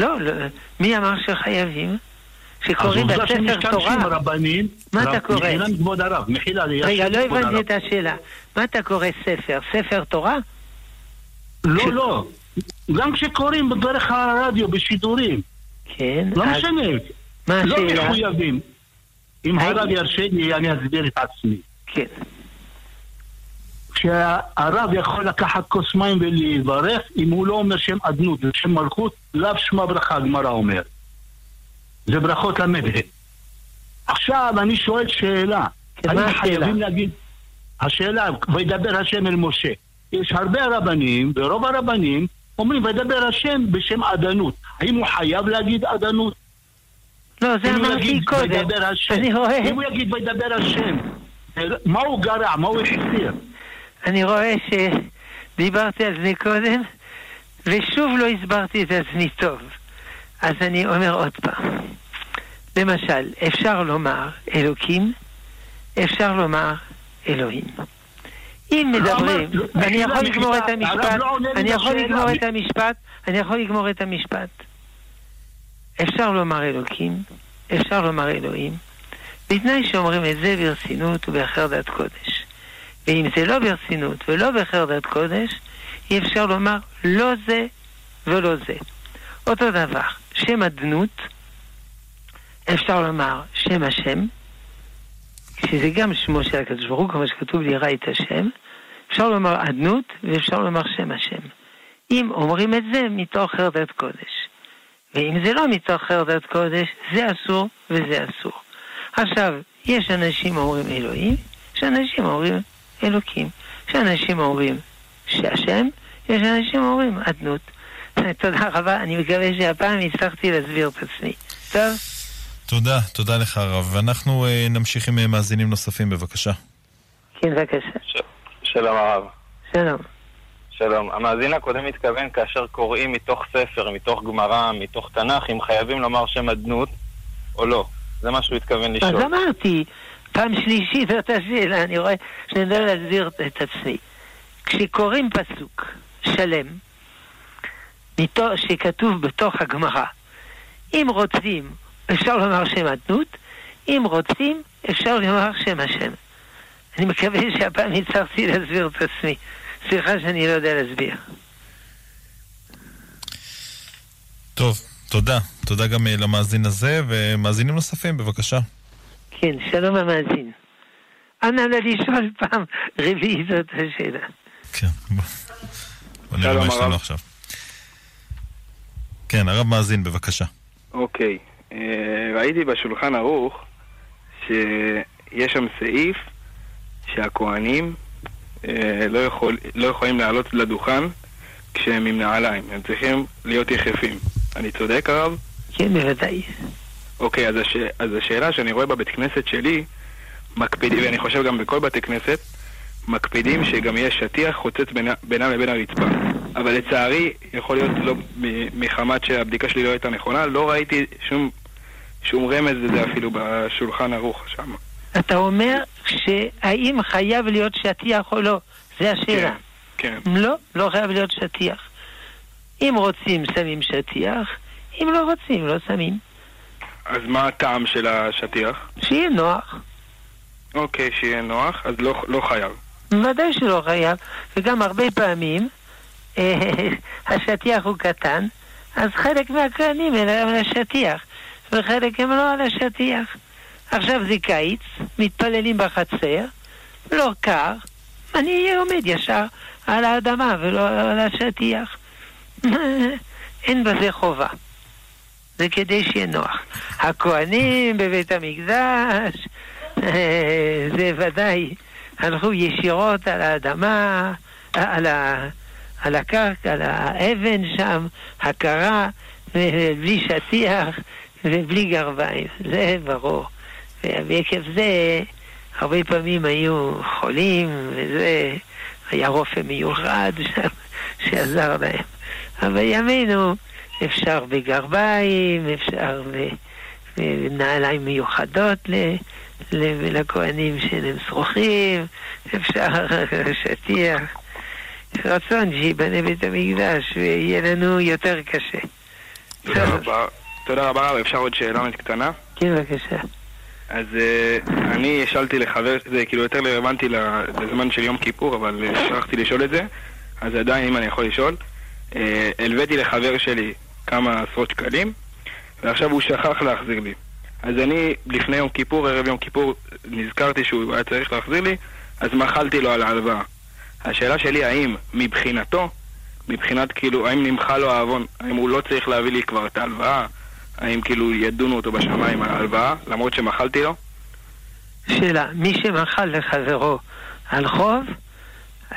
לא, לא, מי אמר שחייבים? שקוראים בספר תורה... רבנים, מה אתה קורא? מחילה מכבוד הרב, מחילה לי. רגע, לא הבנתי את השאלה. מה אתה קורא ספר? ספר תורה? לא, לא. גם כשקוראים בדרך הרדיו, בשידורים. כן. לא משנה. מה לא השאלה? לא מחויבים. אם הרב ירשה לי, אני אסביר את עצמי. כן. כשהרב יכול לקחת כוס מים ולברך, אם הוא לא אומר שם אדנות ושם מלכות, לאו שמע ברכה, הגמרא אומרת. זה ברכות למדהה. עכשיו אני שואל שאלה. כן, מה השאלה? חייבים להגיד... השאלה, וידבר השם אל משה. יש הרבה רבנים, ורוב הרבנים אומרים וידבר השם בשם עדנות. האם הוא חייב להגיד עדנות? לא, זה אמרתי קודם. אני רואה... אם הוא יגיד וידבר השם, מה הוא גרע? מה הוא החסיר? אני רואה שדיברתי על זה קודם, ושוב לא הסברתי את עצמי טוב. אז אני אומר עוד פעם. למשל, אפשר לומר אלוקים, אפשר לומר אלוהים. אם מדברים, אני יכול לגמור את המשפט, אני יכול לגמור את המשפט, אני יכול לגמור את המשפט. אפשר לומר אלוקים, אפשר לומר אלוהים, בתנאי שאומרים את זה ברצינות ובחרדת קודש. ואם זה לא ברצינות ולא בחרדת קודש, אי אפשר לומר לא זה ולא זה. אותו דבר, שם אדנות, אפשר לומר שם השם, שזה גם שמו של הקדוש ברוך הוא, כמו שכתוב לירא את השם, אפשר לומר אדנות ואפשר לומר שם השם. אם אומרים את זה מתוך חרדת קודש. ואם זה לא מתוך חרדת קודש, זה אסור וזה אסור. עכשיו, יש אנשים אומרים אלוהים, יש אנשים אומרים אלוקים. יש אנשים אומרים שהשם, יש אנשים אומרים אדנות. תודה רבה, אני מקווה שהפעם הצלחתי להסביר את עצמי. טוב? תודה, תודה לך הרב. ואנחנו uh, נמשיך עם uh, מאזינים נוספים, בבקשה. כן, בבקשה. ש... שלום הרב. שלום. שלום. המאזין הקודם מתכוון כאשר קוראים מתוך ספר, מתוך גמרא, מתוך תנ"ך, אם חייבים לומר שם אדנות או לא. זה מה שהוא התכוון לשאול. אז אמרתי, פעם שלישית זאת השאלה, אני רואה שאני יודע להסביר את עצמי. כשקוראים פסוק שלם, מתוך, שכתוב בתוך הגמרא, אם רוצים, אפשר לומר שם אדנות, אם רוצים, אפשר לומר שם השם. אני מקווה שהפעם הצלחתי להסביר את עצמי. סליחה שאני לא יודע להסביר. טוב, תודה. תודה גם אה, למאזין הזה, ומאזינים נוספים, בבקשה. כן, שלום המאזין. אנא נא לשאול פעם רביעית זאת השאלה. כן, בוא נראה מה יש לנו עכשיו. כן, הרב מאזין, בבקשה. אוקיי. ראיתי בשולחן ערוך שיש שם סעיף שהכוהנים אה, לא, יכול, לא יכולים לעלות לדוכן כשהם עם נעליים. הם צריכים להיות יחפים. אני צודק, הרב? כן, בוודאי. אוקיי, אז, הש... אז השאלה שאני רואה בבית כנסת שלי, מקפידים, ואני חושב גם בכל בתי כנסת, מקפידים שגם יהיה שטיח חוצץ בינה, בינם לבין הרצפה. אבל לצערי, יכול להיות לא, מחמת שהבדיקה שלי לא הייתה נכונה, לא ראיתי שום, שום רמז לזה אפילו בשולחן ערוך שם. אתה אומר שהאם חייב להיות שטיח או לא? זה השאלה. כן, כן. לא, לא חייב להיות שטיח. אם רוצים, שמים שטיח, אם לא רוצים, לא שמים. אז מה הטעם של השטיח? שיהיה נוח. אוקיי, שיהיה נוח, אז לא, לא חייב. ודאי שלא חייב, וגם הרבה פעמים אה, השטיח הוא קטן, אז חלק מהכהנים הם על השטיח, וחלק הם לא על השטיח. עכשיו זה קיץ, מתפללים בחצר, לא קר, אני עומד ישר על האדמה ולא על השטיח. אין בזה חובה. זה כדי שיהיה נוח. הכוהנים בבית המקדש, זה ודאי הלכו ישירות על האדמה, על, ה, על הקרקע, על האבן שם, הכרה, בלי שטיח ובלי גרביים. זה ברור. ועקב זה, הרבה פעמים היו חולים, וזה היה רופא מיוחד שם שעזר להם. אבל בימינו אפשר בגרביים, אפשר בנעליים מיוחדות לכהנים שאינם שרוכים, אפשר שטיח. רצון שיבנה בית המקדש ויהיה לנו יותר קשה. תודה רבה. תודה רבה, אפשר עוד שאלה קטנה? כן, בבקשה. אז uh, אני שאלתי לחבר, זה כאילו יותר רלוונטי לזמן של יום כיפור, אבל שכחתי לשאול את זה, אז עדיין אם אני יכול לשאול. Uh, הלוויתי לחבר שלי כמה עשרות שקלים, ועכשיו הוא שכח להחזיר לי. אז אני, לפני יום כיפור, ערב יום כיפור, נזכרתי שהוא היה צריך להחזיר לי, אז מחלתי לו על ההלוואה. השאלה שלי, האם מבחינתו, מבחינת כאילו, האם נמחה לו העוון, האם הוא לא צריך להביא לי כבר את ההלוואה, האם כאילו ידונו אותו בשמיים על ההלוואה, למרות שמחלתי לו? שאלה, מי שמחל לחברו על חוב,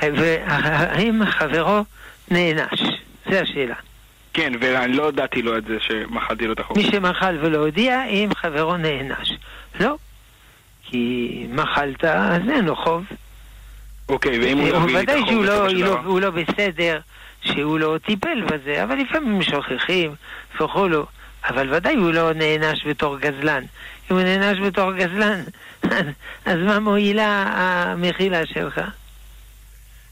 והאם חברו נענש? זו השאלה. כן, ואני לא הודעתי לו את זה שמחלתי לו את החוב. מי שמחל ולא הודיע, אם חברו נענש. לא, כי מחלת, אז אין לו חוב. אוקיי, ואם הוא יביא לי את החוב בסופו של דבר? הוא לא בסדר, שהוא לא טיפל בזה, אבל לפעמים שוכחים וכולו. אבל ודאי הוא לא נענש בתור גזלן. אם הוא נענש בתור גזלן, אז מה מועילה המחילה שלך?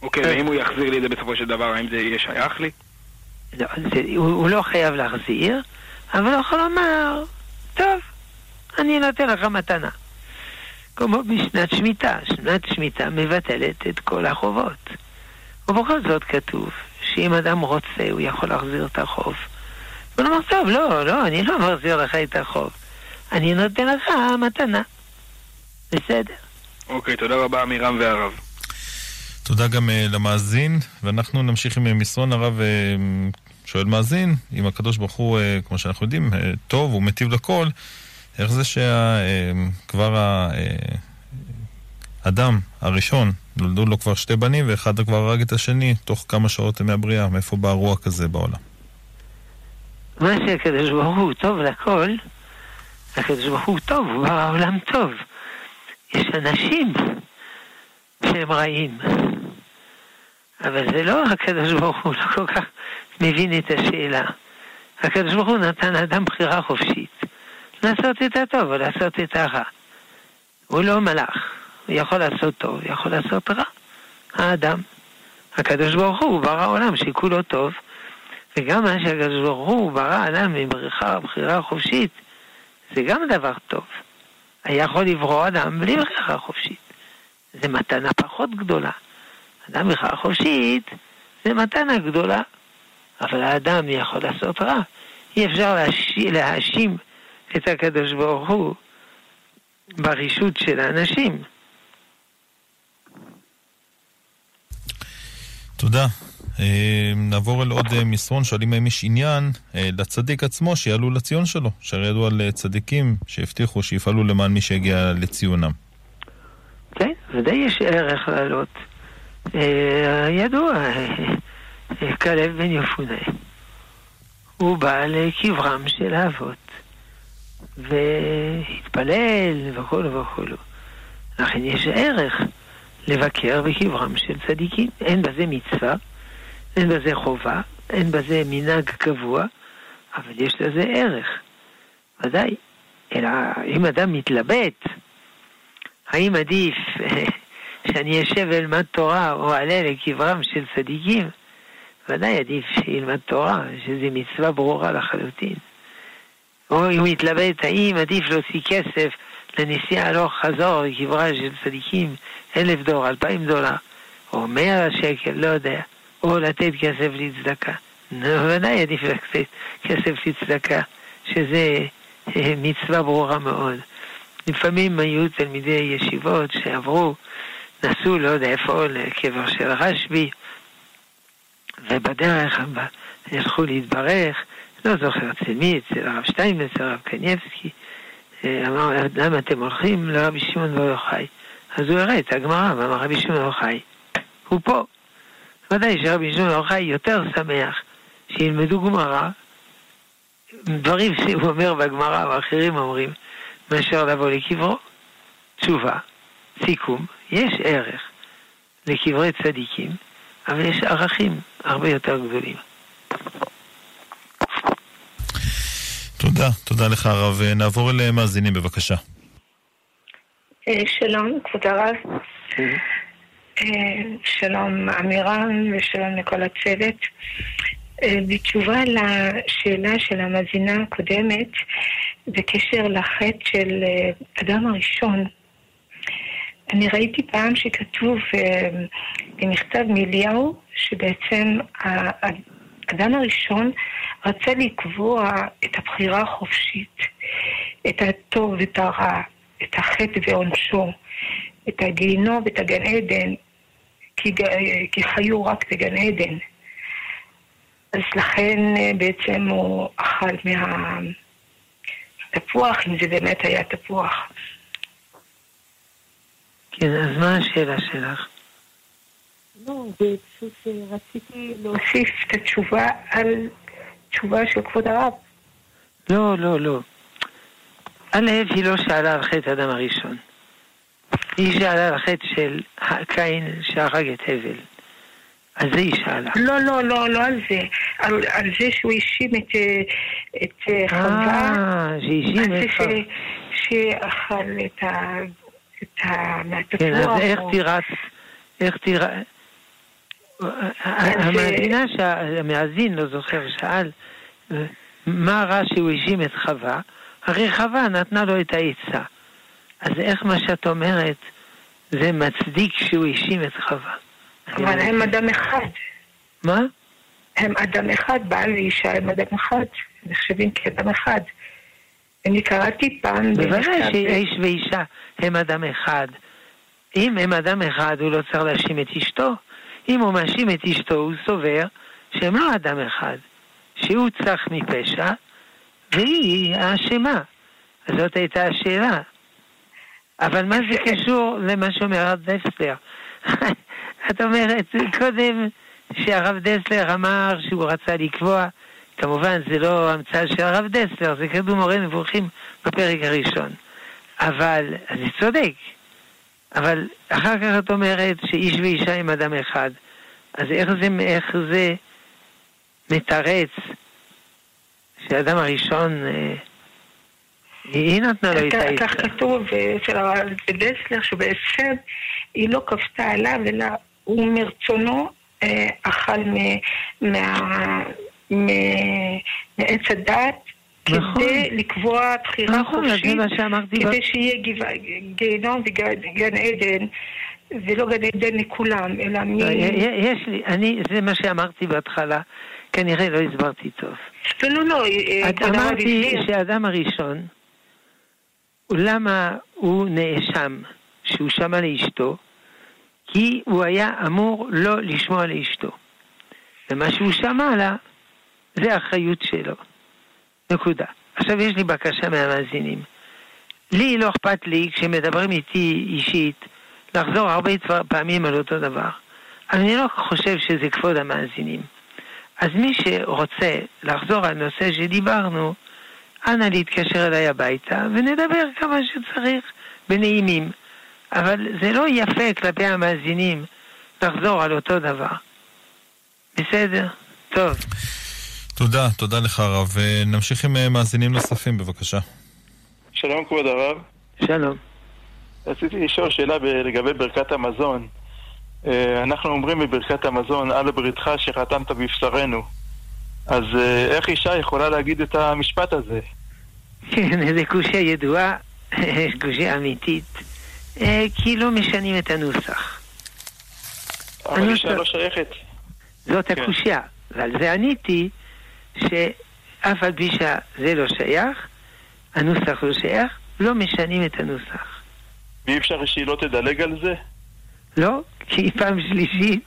אוקיי, ואם הוא יחזיר לי את זה בסופו של דבר, האם זה יהיה שייך לי? לא, זה, הוא, הוא לא חייב להחזיר, אבל הוא יכול לומר, טוב, אני נותן לך מתנה. כמו בשנת שמיטה, שנת שמיטה מבטלת את כל החובות. ובכל זאת כתוב שאם אדם רוצה, הוא יכול להחזיר את החוב. הוא אומר, טוב, לא, לא, אני לא מחזיר לך את החוב. אני נותן לך מתנה. בסדר. אוקיי, תודה רבה, עמירם והרב. תודה גם uh, למאזין, ואנחנו נמשיך עם מסרון הרב uh, שואל מאזין, אם הקדוש ברוך הוא, uh, כמו שאנחנו יודעים, uh, טוב, הוא מטיב לכל, איך זה שכבר uh, האדם הראשון, נולדו לו כבר שתי בנים ואחד כבר הרג את השני תוך כמה שעות מהבריאה, מאיפה בא רוע כזה בעולם? מה שהקדוש ברוך הוא טוב לכל, הקדוש ברוך הוא טוב, הוא ברא עולם טוב. יש אנשים שהם רעים. אבל זה לא הקדוש ברוך הוא לא כל כך מבין את השאלה. הקדוש ברוך הוא נתן לאדם בחירה חופשית. לעשות את הטוב או לעשות את הרע. הוא לא מלאך. הוא יכול לעשות טוב, הוא יכול לעשות רע. האדם. הקדוש ברוך הוא ברא עולם שכולו טוב, וגם מה שהקדוש ברוך הוא ברא אדם מבריחה, בחירה חופשית, זה גם דבר טוב. היה יכול לברוא אדם בלי בחירה חופשית. זה מתנה פחות גדולה. אדם בחירה חופשית זה מתנה גדולה. אבל האדם יכול לעשות רע. אי אפשר להאשים את הקדוש ברוך הוא ברישות של האנשים. תודה. אה, נעבור אל עוד אה, מסרון, שואלים האם יש עניין אה, לצדיק עצמו שיעלו לציון שלו, שהרי ידעו על צדיקים שהבטיחו שיפעלו למען מי שהגיע לציונם. כן, ודאי יש ערך לעלות. ידוע, כלב בן יפונה, הוא בא לקברם של האבות, והתפלל וכולו וכולו. לכן יש ערך לבקר בקברם של צדיקים. אין בזה מצווה, אין בזה חובה, אין בזה מנהג קבוע, אבל יש לזה ערך. ודאי. אלא אם אדם מתלבט, האם עדיף שאני אשב ואלמד תורה או אעלה לקברם של צדיקים? ודאי עדיף שילמד תורה, שזו מצווה ברורה לחלוטין. או אם מתלבט האם עדיף להוציא כסף לנסיעה הלוך חזור לקברה של צדיקים, אלף דולר, אלפיים דולר, או מאה שקל, לא יודע. או לתת כסף לצדקה. בוודאי עדיף לתת כסף לצדקה, שזה אה, מצווה ברורה מאוד. לפעמים היו תלמידי ישיבות שעברו, נסעו לא יודע איפה, לקבר של רשב"י, ובדרך הלכו להתברך, לא זוכר אצל מי, אצל הרב שטיינמץ, הרב קניבסקי, אה, אמר, למה אתם הולכים לרבי שמעון בר יוחאי? אז הוא יראה את הגמרא, ואמר רבי שמעון יוחאי, הוא פה. ודאי שרבי שמעון יוחאי יותר שמח שילמדו גמרא, דברים שהוא אומר בגמרא ואחרים אומרים, מאשר לבוא לקברו. תשובה, סיכום, יש ערך לקברי צדיקים, אבל יש ערכים הרבה יותר גדולים. תודה, תודה לך הרב. נעבור אל מאזינים בבקשה. אה, שלום, כבוד הרב. אה, שלום אמירן ושלום לכל הצוות. אה, בתשובה לשאלה של המאזינה הקודמת, בקשר לחטא של אדם הראשון, אני ראיתי פעם שכתוב במכתב מאליהו, שבעצם האדם הראשון רצה לקבוע את הבחירה החופשית, את הטוב ואת הרע, את החטא ועונשו, את הגיהינום ואת הגן עדן, כי, כי חיו רק בגן עדן. אז לכן אה, בעצם הוא אכל מהתפוח, אם זה באמת היה תפוח. כן, אז מה השאלה שלך? לא, זה פשוט אה, רציתי להוסיף את התשובה על תשובה של כבוד הרב. לא, לא, לא. א', היא לא שאלה על חטא אדם הראשון. היא שאלה על חטא של קין שהרג את הבל. על זה היא שאלה. לא, לא, לא, לא על זה. על, על זה שהוא האשים את, אה, את אה, חווה. אה, שהאשים את חווה. שאכל את ה... את ה... כן, אז איך תירץ... איך תירץ... המאזינה, המאזין, לא זוכר, שאל מה רע שהוא האשים את חווה, הרי חווה נתנה לו את העצה. אז איך מה שאת אומרת, זה מצדיק שהוא האשים את חווה? אבל הם אדם אחד. מה? הם אדם אחד, בעל ואישה הם אדם אחד, נחשבים כאדם אחד. אני קראתי פעם... בוודאי שאיש ואישה הם אדם אחד. אם הם אדם אחד, הוא לא צריך להאשים את אשתו. אם הוא מאשים את אשתו, הוא סובר שהם לא אדם אחד, שהוא צח מפשע והיא האשמה. זאת הייתה השאלה. אבל מה זה קשור למה שאומר הרב דסלר? את אומרת, קודם שהרב דסלר אמר שהוא רצה לקבוע, כמובן זה לא המצאה של הרב דסלר, זה כתוב מורה נבוכים בפרק הראשון. אבל, זה צודק. אבל אחר כך את אומרת שאיש ואישה הם אדם אחד. אז איך זה, איך זה מתרץ שהאדם הראשון, אה, היא נתנה לו את העצה. כך כתוב אצל הרב דסלר שבעצם היא לא כפתה עליו, אלא הוא מרצונו אה, אכל מעץ הדת נכון. כדי לקבוע בחירה נכון, חופשית, כדי. שיהיה גיהנום וגן עדן, ולא גן עדן לכולם, אלא מי... יש לי, אני, זה מה שאמרתי בהתחלה, כנראה לא הסברתי טוב. לא, לא, לא. אה, את אמרתי שהאדם הראשון, למה הוא נאשם שהוא שמע לאשתו? כי הוא היה אמור לא לשמוע לאשתו. ומה שהוא שמע לה, זה האחריות שלו. נקודה. עכשיו יש לי בקשה מהמאזינים. לי לא אכפת לי, כשמדברים איתי אישית, לחזור הרבה פעמים על אותו דבר. אני לא חושב שזה כבוד המאזינים. אז מי שרוצה לחזור על נושא שדיברנו, אנא להתקשר אליי הביתה ונדבר כמה שצריך בנעימים. אבל זה לא יפה כלפי המאזינים לחזור על אותו דבר. בסדר? טוב. תודה, תודה לך הרב. נמשיך עם אה, מאזינים נוספים, בבקשה. שלום כבוד הרב. שלום. רציתי לשאול שאלה לגבי ברכת המזון. אה, אנחנו אומרים בברכת המזון, על בריתך שחתמת בבשרנו. אז אה, איך אישה יכולה להגיד את המשפט הזה? כן, זו קושיה ידועה, קושיה אמיתית, כי לא משנים את הנוסח. אבל אישה לא שייכת. זאת כן. הקושיה, ועל זה עניתי שאף על פי שזה לא שייך, הנוסח לא שייך, לא משנים את הנוסח. ואי אפשר שהיא לא תדלג על זה? לא, כי פעם שלישית,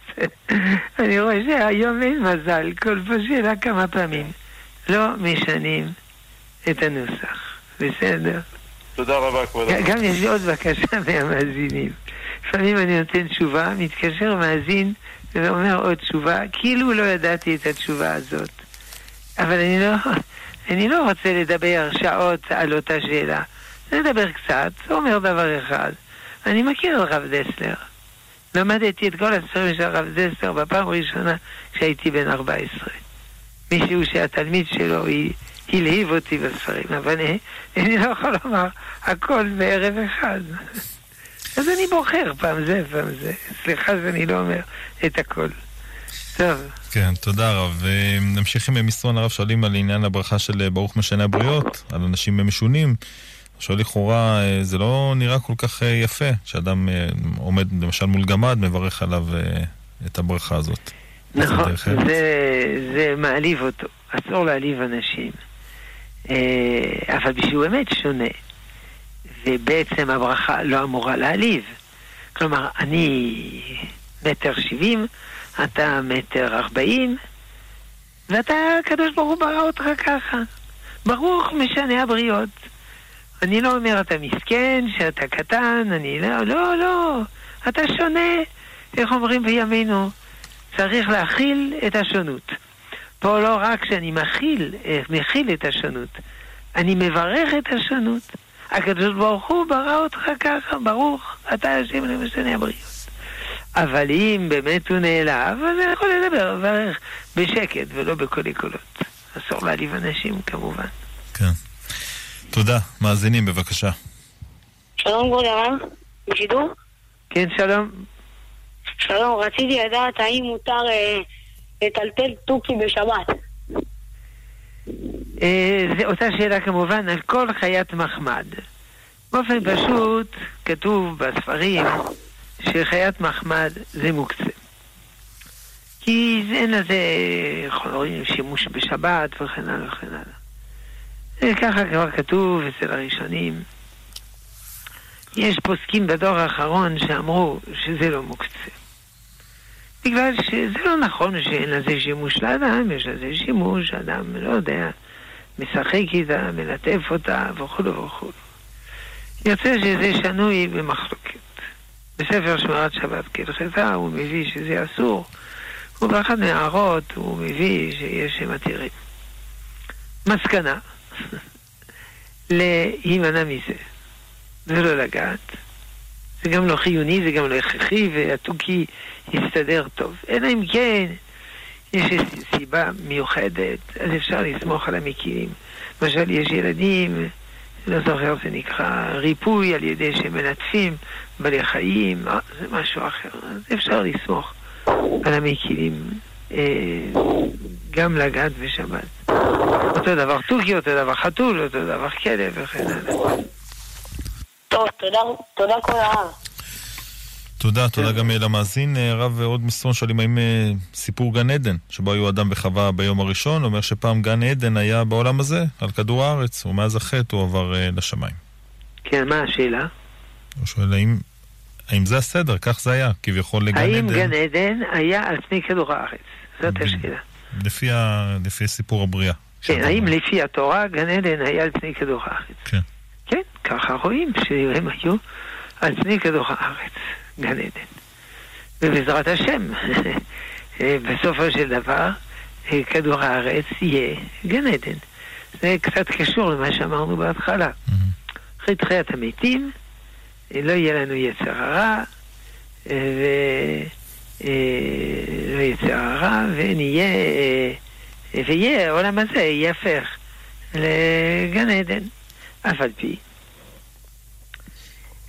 אני רואה שהיום אין מזל, כל פה שאלה כמה פעמים. לא משנים את הנוסח, בסדר? תודה רבה, כבוד הרב. גם יש לי עוד בקשה מהמאזינים. לפעמים אני נותן תשובה, מתקשר מאזין ואומר עוד תשובה, כאילו לא ידעתי את התשובה הזאת. אבל אני לא, אני לא רוצה לדבר שעות על אותה שאלה. נדבר קצת, אומר דבר אחד. אני מכיר את הרב דסלר. למדתי את כל הספרים של הרב דסלר בפעם הראשונה כשהייתי בן 14. מישהו שהתלמיד שלו הלהיב אותי בספרים, אבל אני, אני לא יכול לומר הכל בערב אחד. אז אני בוחר פעם זה, פעם זה. סליחה שאני לא אומר את הכל. טוב. כן, תודה רב. נמשיך עם מסרון הרב שואלים על עניין הברכה של ברוך משנה הבריות, על אנשים משונים. עכשיו לכאורה זה לא נראה כל כך יפה, שאדם עומד למשל מול גמד, מברך עליו את הברכה הזאת. נכון, זה, זה מעליב אותו. אסור להעליב אנשים. אבל בשביל באמת שונה. ובעצם הברכה לא אמורה להעליב. כלומר, אני מטר שבעים, אתה מטר ארבעים, ואתה, הקדוש ברוך הוא ברא אותך ככה. ברוך משנה הבריות. אני לא אומר אתה מסכן, שאתה קטן, אני לא, לא, לא. אתה שונה. איך אומרים בימינו? צריך להכיל את השונות. פה לא רק שאני מכיל, מכיל את השונות, אני מברך את השונות. הקדוש ברוך הוא ברא אותך ככה, ברוך, אתה השם למשנה הבריות. אבל אם באמת הוא נעלב, אז הוא יכול לדבר, לברך בשקט ולא בקולי קולות. אסור להעליב אנשים כמובן. כן. תודה. מאזינים, בבקשה. שלום כבוד הרב, בשידור? כן, שלום. שלום, רציתי לדעת האם מותר אה, לטלטל תוכי בשבת. אה, זו אותה שאלה כמובן על כל חיית מחמד. באופן פשוט כתוב בספרים שחיית מחמד זה מוקצה. כי אין לזה, יכול רואים, שימוש בשבת וכן הלאה וכן הלאה. ככה כבר כתוב אצל הראשונים. יש פוסקים בדור האחרון שאמרו שזה לא מוקצה. בגלל שזה לא נכון שאין לזה שימוש לאדם, יש לזה שימוש, אדם לא יודע, משחק איתה, מלטף אותה וכו' וכו'. יוצא שזה שנוי במחלוקת. בספר שמירת שבת כהלכתה הוא מביא שזה אסור, ובאחת מהערות הוא מביא שיש שמתירים. מסקנה, להימנע מזה, ולא לגעת. זה גם לא חיוני, זה גם לא הכרחי, והתוכי יסתדר טוב. אלא אם כן, יש סיבה מיוחדת, אז אפשר לסמוך על המקימים. למשל, יש ילדים, לא זוכר, זה נקרא ריפוי על ידי שמנטפים בעלי חיים, אה, זה משהו אחר. אז אפשר לסמוך על המקימים אה, גם לגעת בשבת. אותו דבר תוכי, אותו דבר חתול, אותו דבר כלב וכן הלאה. טוב, תודה, תודה כל הרב. תודה, תודה גם למאזין. רב עוד מסרון שואלים האם סיפור גן עדן, שבו היו אדם וחווה ביום הראשון, אומר שפעם גן עדן היה בעולם הזה, על כדור הארץ, ומאז החטא הוא עבר לשמיים. כן, מה השאלה? הוא שואל האם, האם זה הסדר, כך זה היה, כביכול לגן האם עדן. האם גן עדן היה על פני כדור הארץ? זאת השאלה. לפי, ה... לפי סיפור הבריאה. כן, האם לפי התורה גן עדן היה על פני כדור הארץ? כן. כן, ככה רואים שהם היו על פני כדור הארץ. גן עדן. ובעזרת השם, בסופו של דבר, כדור הארץ יהיה גן עדן. זה קצת קשור למה שאמרנו בהתחלה. אחרי תחיית המתים, לא יהיה לנו יצר הרע, ולא יצר הרע, ונהיה, ויהיה, העולם הזה ייהפך לגן עדן. אף על פי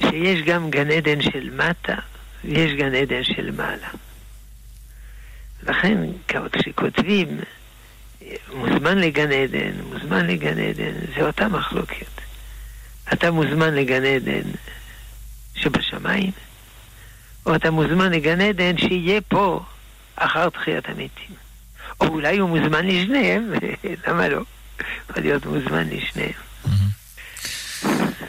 שיש גם גן עדן של מטה ויש גן עדן של מעלה. לכן כשכותבים מוזמן לגן עדן, מוזמן לגן עדן, זה אותה מחלוקת. אתה מוזמן לגן עדן שבשמיים, או אתה מוזמן לגן עדן שיהיה פה אחר תחיית המתים. או אולי הוא מוזמן לשניהם, למה לא? יכול להיות מוזמן לשניהם.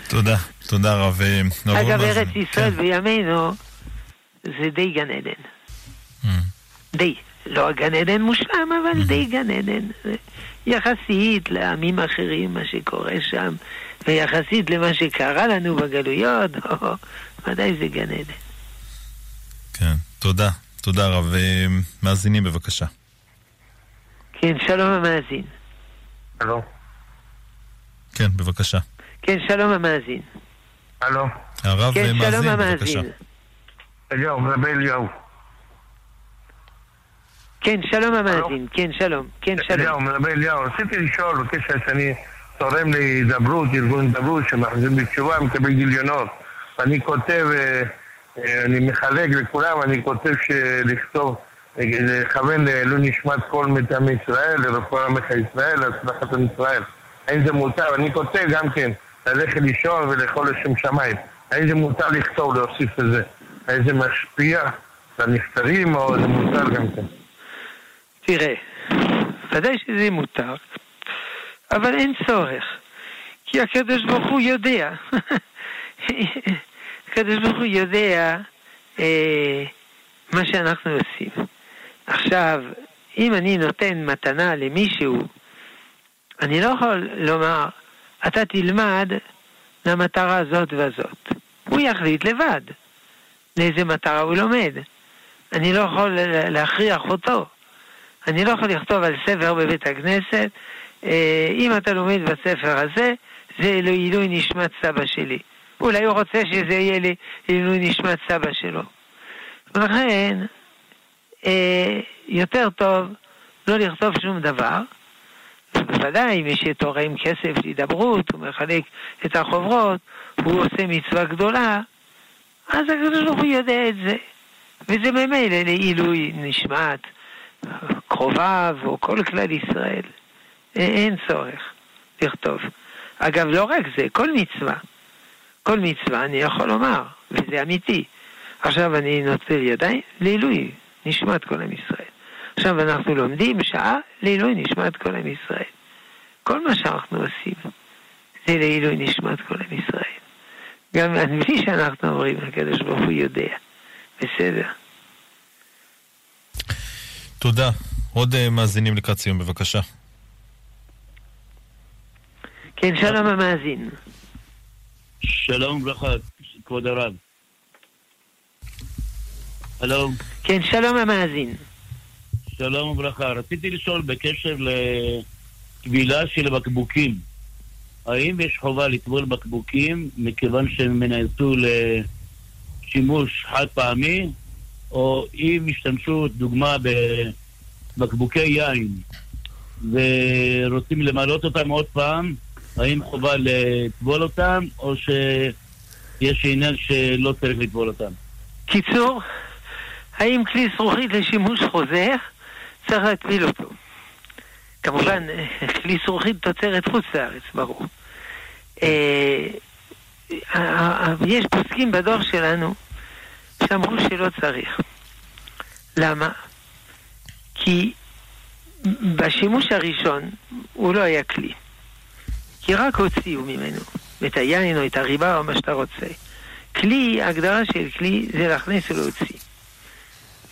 תודה, תודה רב. אגב, ארץ ישראל בימינו זה די גן עדן. די. לא גן עדן מושלם, אבל די גן עדן. יחסית לעמים אחרים, מה שקורה שם, ויחסית למה שקרה לנו בגלויות, ודאי זה גן עדן. כן, תודה. תודה רב. אה, מאזינים בבקשה. כן, שלום המאזין. הלו. כן, בבקשה. כן, שלום המאזין. הלו. הרב כן, מאזין, שלום בבקשה. אליהו, מדבר אליהו. כן, שלום המאזין. כן, שלום. כן, שלום. אליהו, מדבר אליהו. רציתי לשאול, בקשר שאני תורם להידברות, ארגון הידברות, שמחזיר בתשובה, מקבל גיליונות. ואני כותב, אה, אה, אני מחלק לכולם, אני כותב לכתוב, אה, לכוון לעילוי נשמת כל מטעמי ישראל, לרפואה עמך ישראל, להצלחת עם ישראל. האם זה מותר? אני כותב גם כן, ללכת לישון ולאכול לשם שמיים. האם זה מותר לכתוב, להוסיף לזה? האם זה משפיע לנפטרים או זה מותר גם כן? תראה, ודאי שזה מותר, אבל אין צורך, כי הקדוש ברוך הוא יודע. הקדוש ברוך הוא יודע אה, מה שאנחנו עושים. עכשיו, אם אני נותן מתנה למישהו, אני לא יכול לומר, אתה תלמד למטרה הזאת והזאת. הוא יחליט לבד לאיזה מטרה הוא לומד. אני לא יכול להכריח אותו. אני לא יכול לכתוב על ספר בבית הכנסת, אה, אם אתה לומד בספר הזה, זה לעילוי נשמת סבא שלי. אולי הוא רוצה שזה יהיה לעילוי נשמת סבא שלו. ולכן, אה, יותר טוב לא לכתוב שום דבר. בוודאי, מי שתורם כסף להידברות, הוא מחלק את החוברות, הוא עושה מצווה גדולה, אז הקדוש ברוך הוא יודע את זה. וזה ממילא לעילוי נשמת קרוביו או כל כלל ישראל. אין צורך לכתוב. אגב, לא רק זה, כל מצווה. כל מצווה אני יכול לומר, וזה אמיתי. עכשיו אני נוטל ידיים לעילוי נשמת כל עם ישראל. עכשיו אנחנו לומדים שעה לעילוי נשמת כל עם ישראל. כל מה שאנחנו עושים זה לעילוי נשמת כל עם ישראל. גם בלי שאנחנו אומרים, הקדוש ברוך הוא יודע. בסדר. תודה. עוד uh, מאזינים לקראת סיום, בבקשה. כן, שלום המאזין. שלום וברכה, כבוד הרב. הלו. כן, שלום המאזין. שלום וברכה. רציתי לשאול בקשר לטבילה של בקבוקים. האם יש חובה לטבול בקבוקים מכיוון שהם נעשו לשימוש חד פעמי, או אם השתמשו, דוגמה, בבקבוקי יין ורוצים למלות אותם עוד פעם, האם חובה לטבול אותם, או שיש עניין שלא צריך לטבול אותם? קיצור, האם כלי זכוכית לשימוש חוזר, צריך להטביל אותו. כמובן, כלי זכוכית תוצרת חוץ לארץ, ברור. אה, יש פוסקים בדור שלנו שאמרו שלא צריך. למה? כי בשימוש הראשון הוא לא היה כלי. כי רק הוציאו ממנו את היין או את הריבה או מה שאתה רוצה. כלי, ההגדרה של כלי זה להכניס ולהוציא.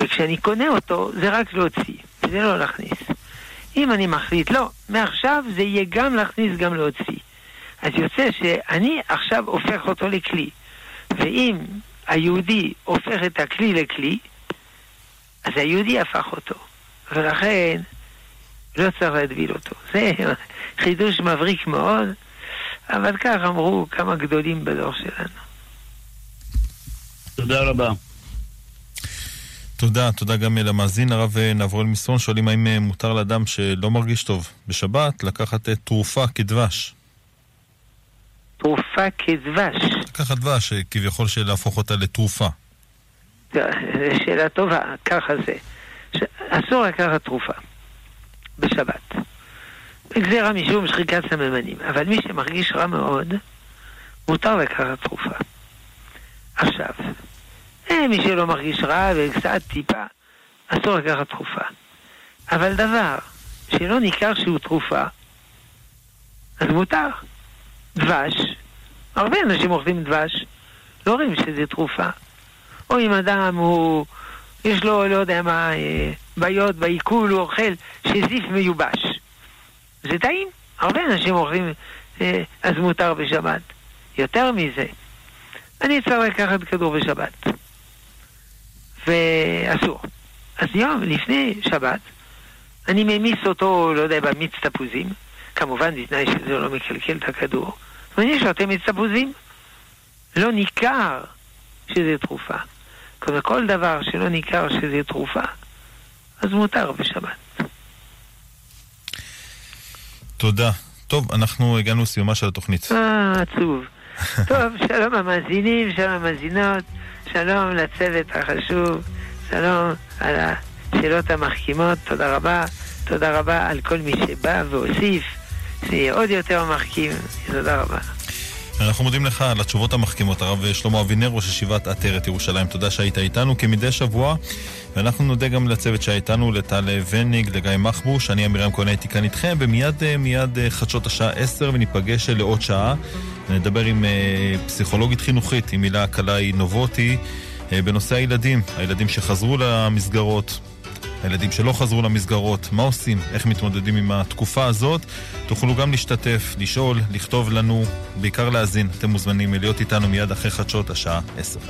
וכשאני קונה אותו זה רק להוציא, זה לא להכניס. אם אני מחליט, לא, מעכשיו זה יהיה גם להכניס, גם להוציא. אז יוצא שאני עכשיו הופך אותו לכלי. ואם היהודי הופך את הכלי לכלי, אז היהודי הפך אותו. ולכן לא צריך להדביל אותו. זה חידוש מבריק מאוד, אבל כך אמרו כמה גדולים בדור שלנו. תודה רבה. תודה, תודה גם למאזין הרב נברואל מסרון. שואלים האם אה, מותר לאדם שלא מרגיש טוב בשבת לקחת אה, תרופה כדבש. תרופה כדבש. לקחת דבש, אה, כביכול להפוך אותה לתרופה. זו שאלה טובה, ככה זה. אסור לקחת תרופה בשבת. גזירה משום שחיקת סממנים. אבל מי שמרגיש רע מאוד, מותר לקחת תרופה. עכשיו, אה, מי שלא מרגיש רע וקצת טיפה, אסור לקחת תרופה. אבל דבר שלא ניכר שהוא תרופה, אז מותר. דבש, הרבה אנשים אוכלים דבש, לא רואים שזה תרופה. או אם אדם הוא, יש לו, לא יודע מה, אה, בעיות בעיכול, הוא אוכל שזיף מיובש. זה טעים. הרבה אנשים אוכלים אה, אז מותר בשבת. יותר מזה, אני צריך לקחת כדור בשבת, ואסור. אז יום לפני שבת, אני ממיס אותו, לא יודע, במיץ תפוזים, כמובן בתנאי שזה לא מקלקל את הכדור, ואני שותה מיץ תפוזים. לא ניכר שזה תרופה. כל דבר שלא ניכר שזה תרופה, אז מותר בשבת. תודה. טוב, אנחנו הגענו לסיומה של התוכנית. אה, עצוב. טוב, שלום המאזינים, שלום המאזינות, שלום לצוות החשוב, שלום על השאלות המחכימות, תודה רבה, תודה רבה על כל מי שבא והוסיף, זה יהיה עוד יותר מחכים, תודה רבה. אנחנו מודים לך על התשובות המחכימות, הרב שלמה אבינר, ראש ישיבת עטרת ירושלים. תודה שהיית איתנו כמדי שבוע, ואנחנו נודה גם לצוות שהיה איתנו, לטל וניג, לגיא מחבוש, אני אמירם כהן הייתי כאן איתכם, ומיד אה, מיד אה, חדשות השעה 10 וניפגש לעוד שעה. נדבר עם אה, פסיכולוגית חינוכית, עם מילה קלעי נובוטי, בנושא הילדים, הילדים שחזרו למסגרות. הילדים שלא חזרו למסגרות, מה עושים, איך מתמודדים עם התקופה הזאת. תוכלו גם להשתתף, לשאול, לכתוב לנו, בעיקר להאזין. אתם מוזמנים להיות איתנו מיד אחרי חדשות השעה 10.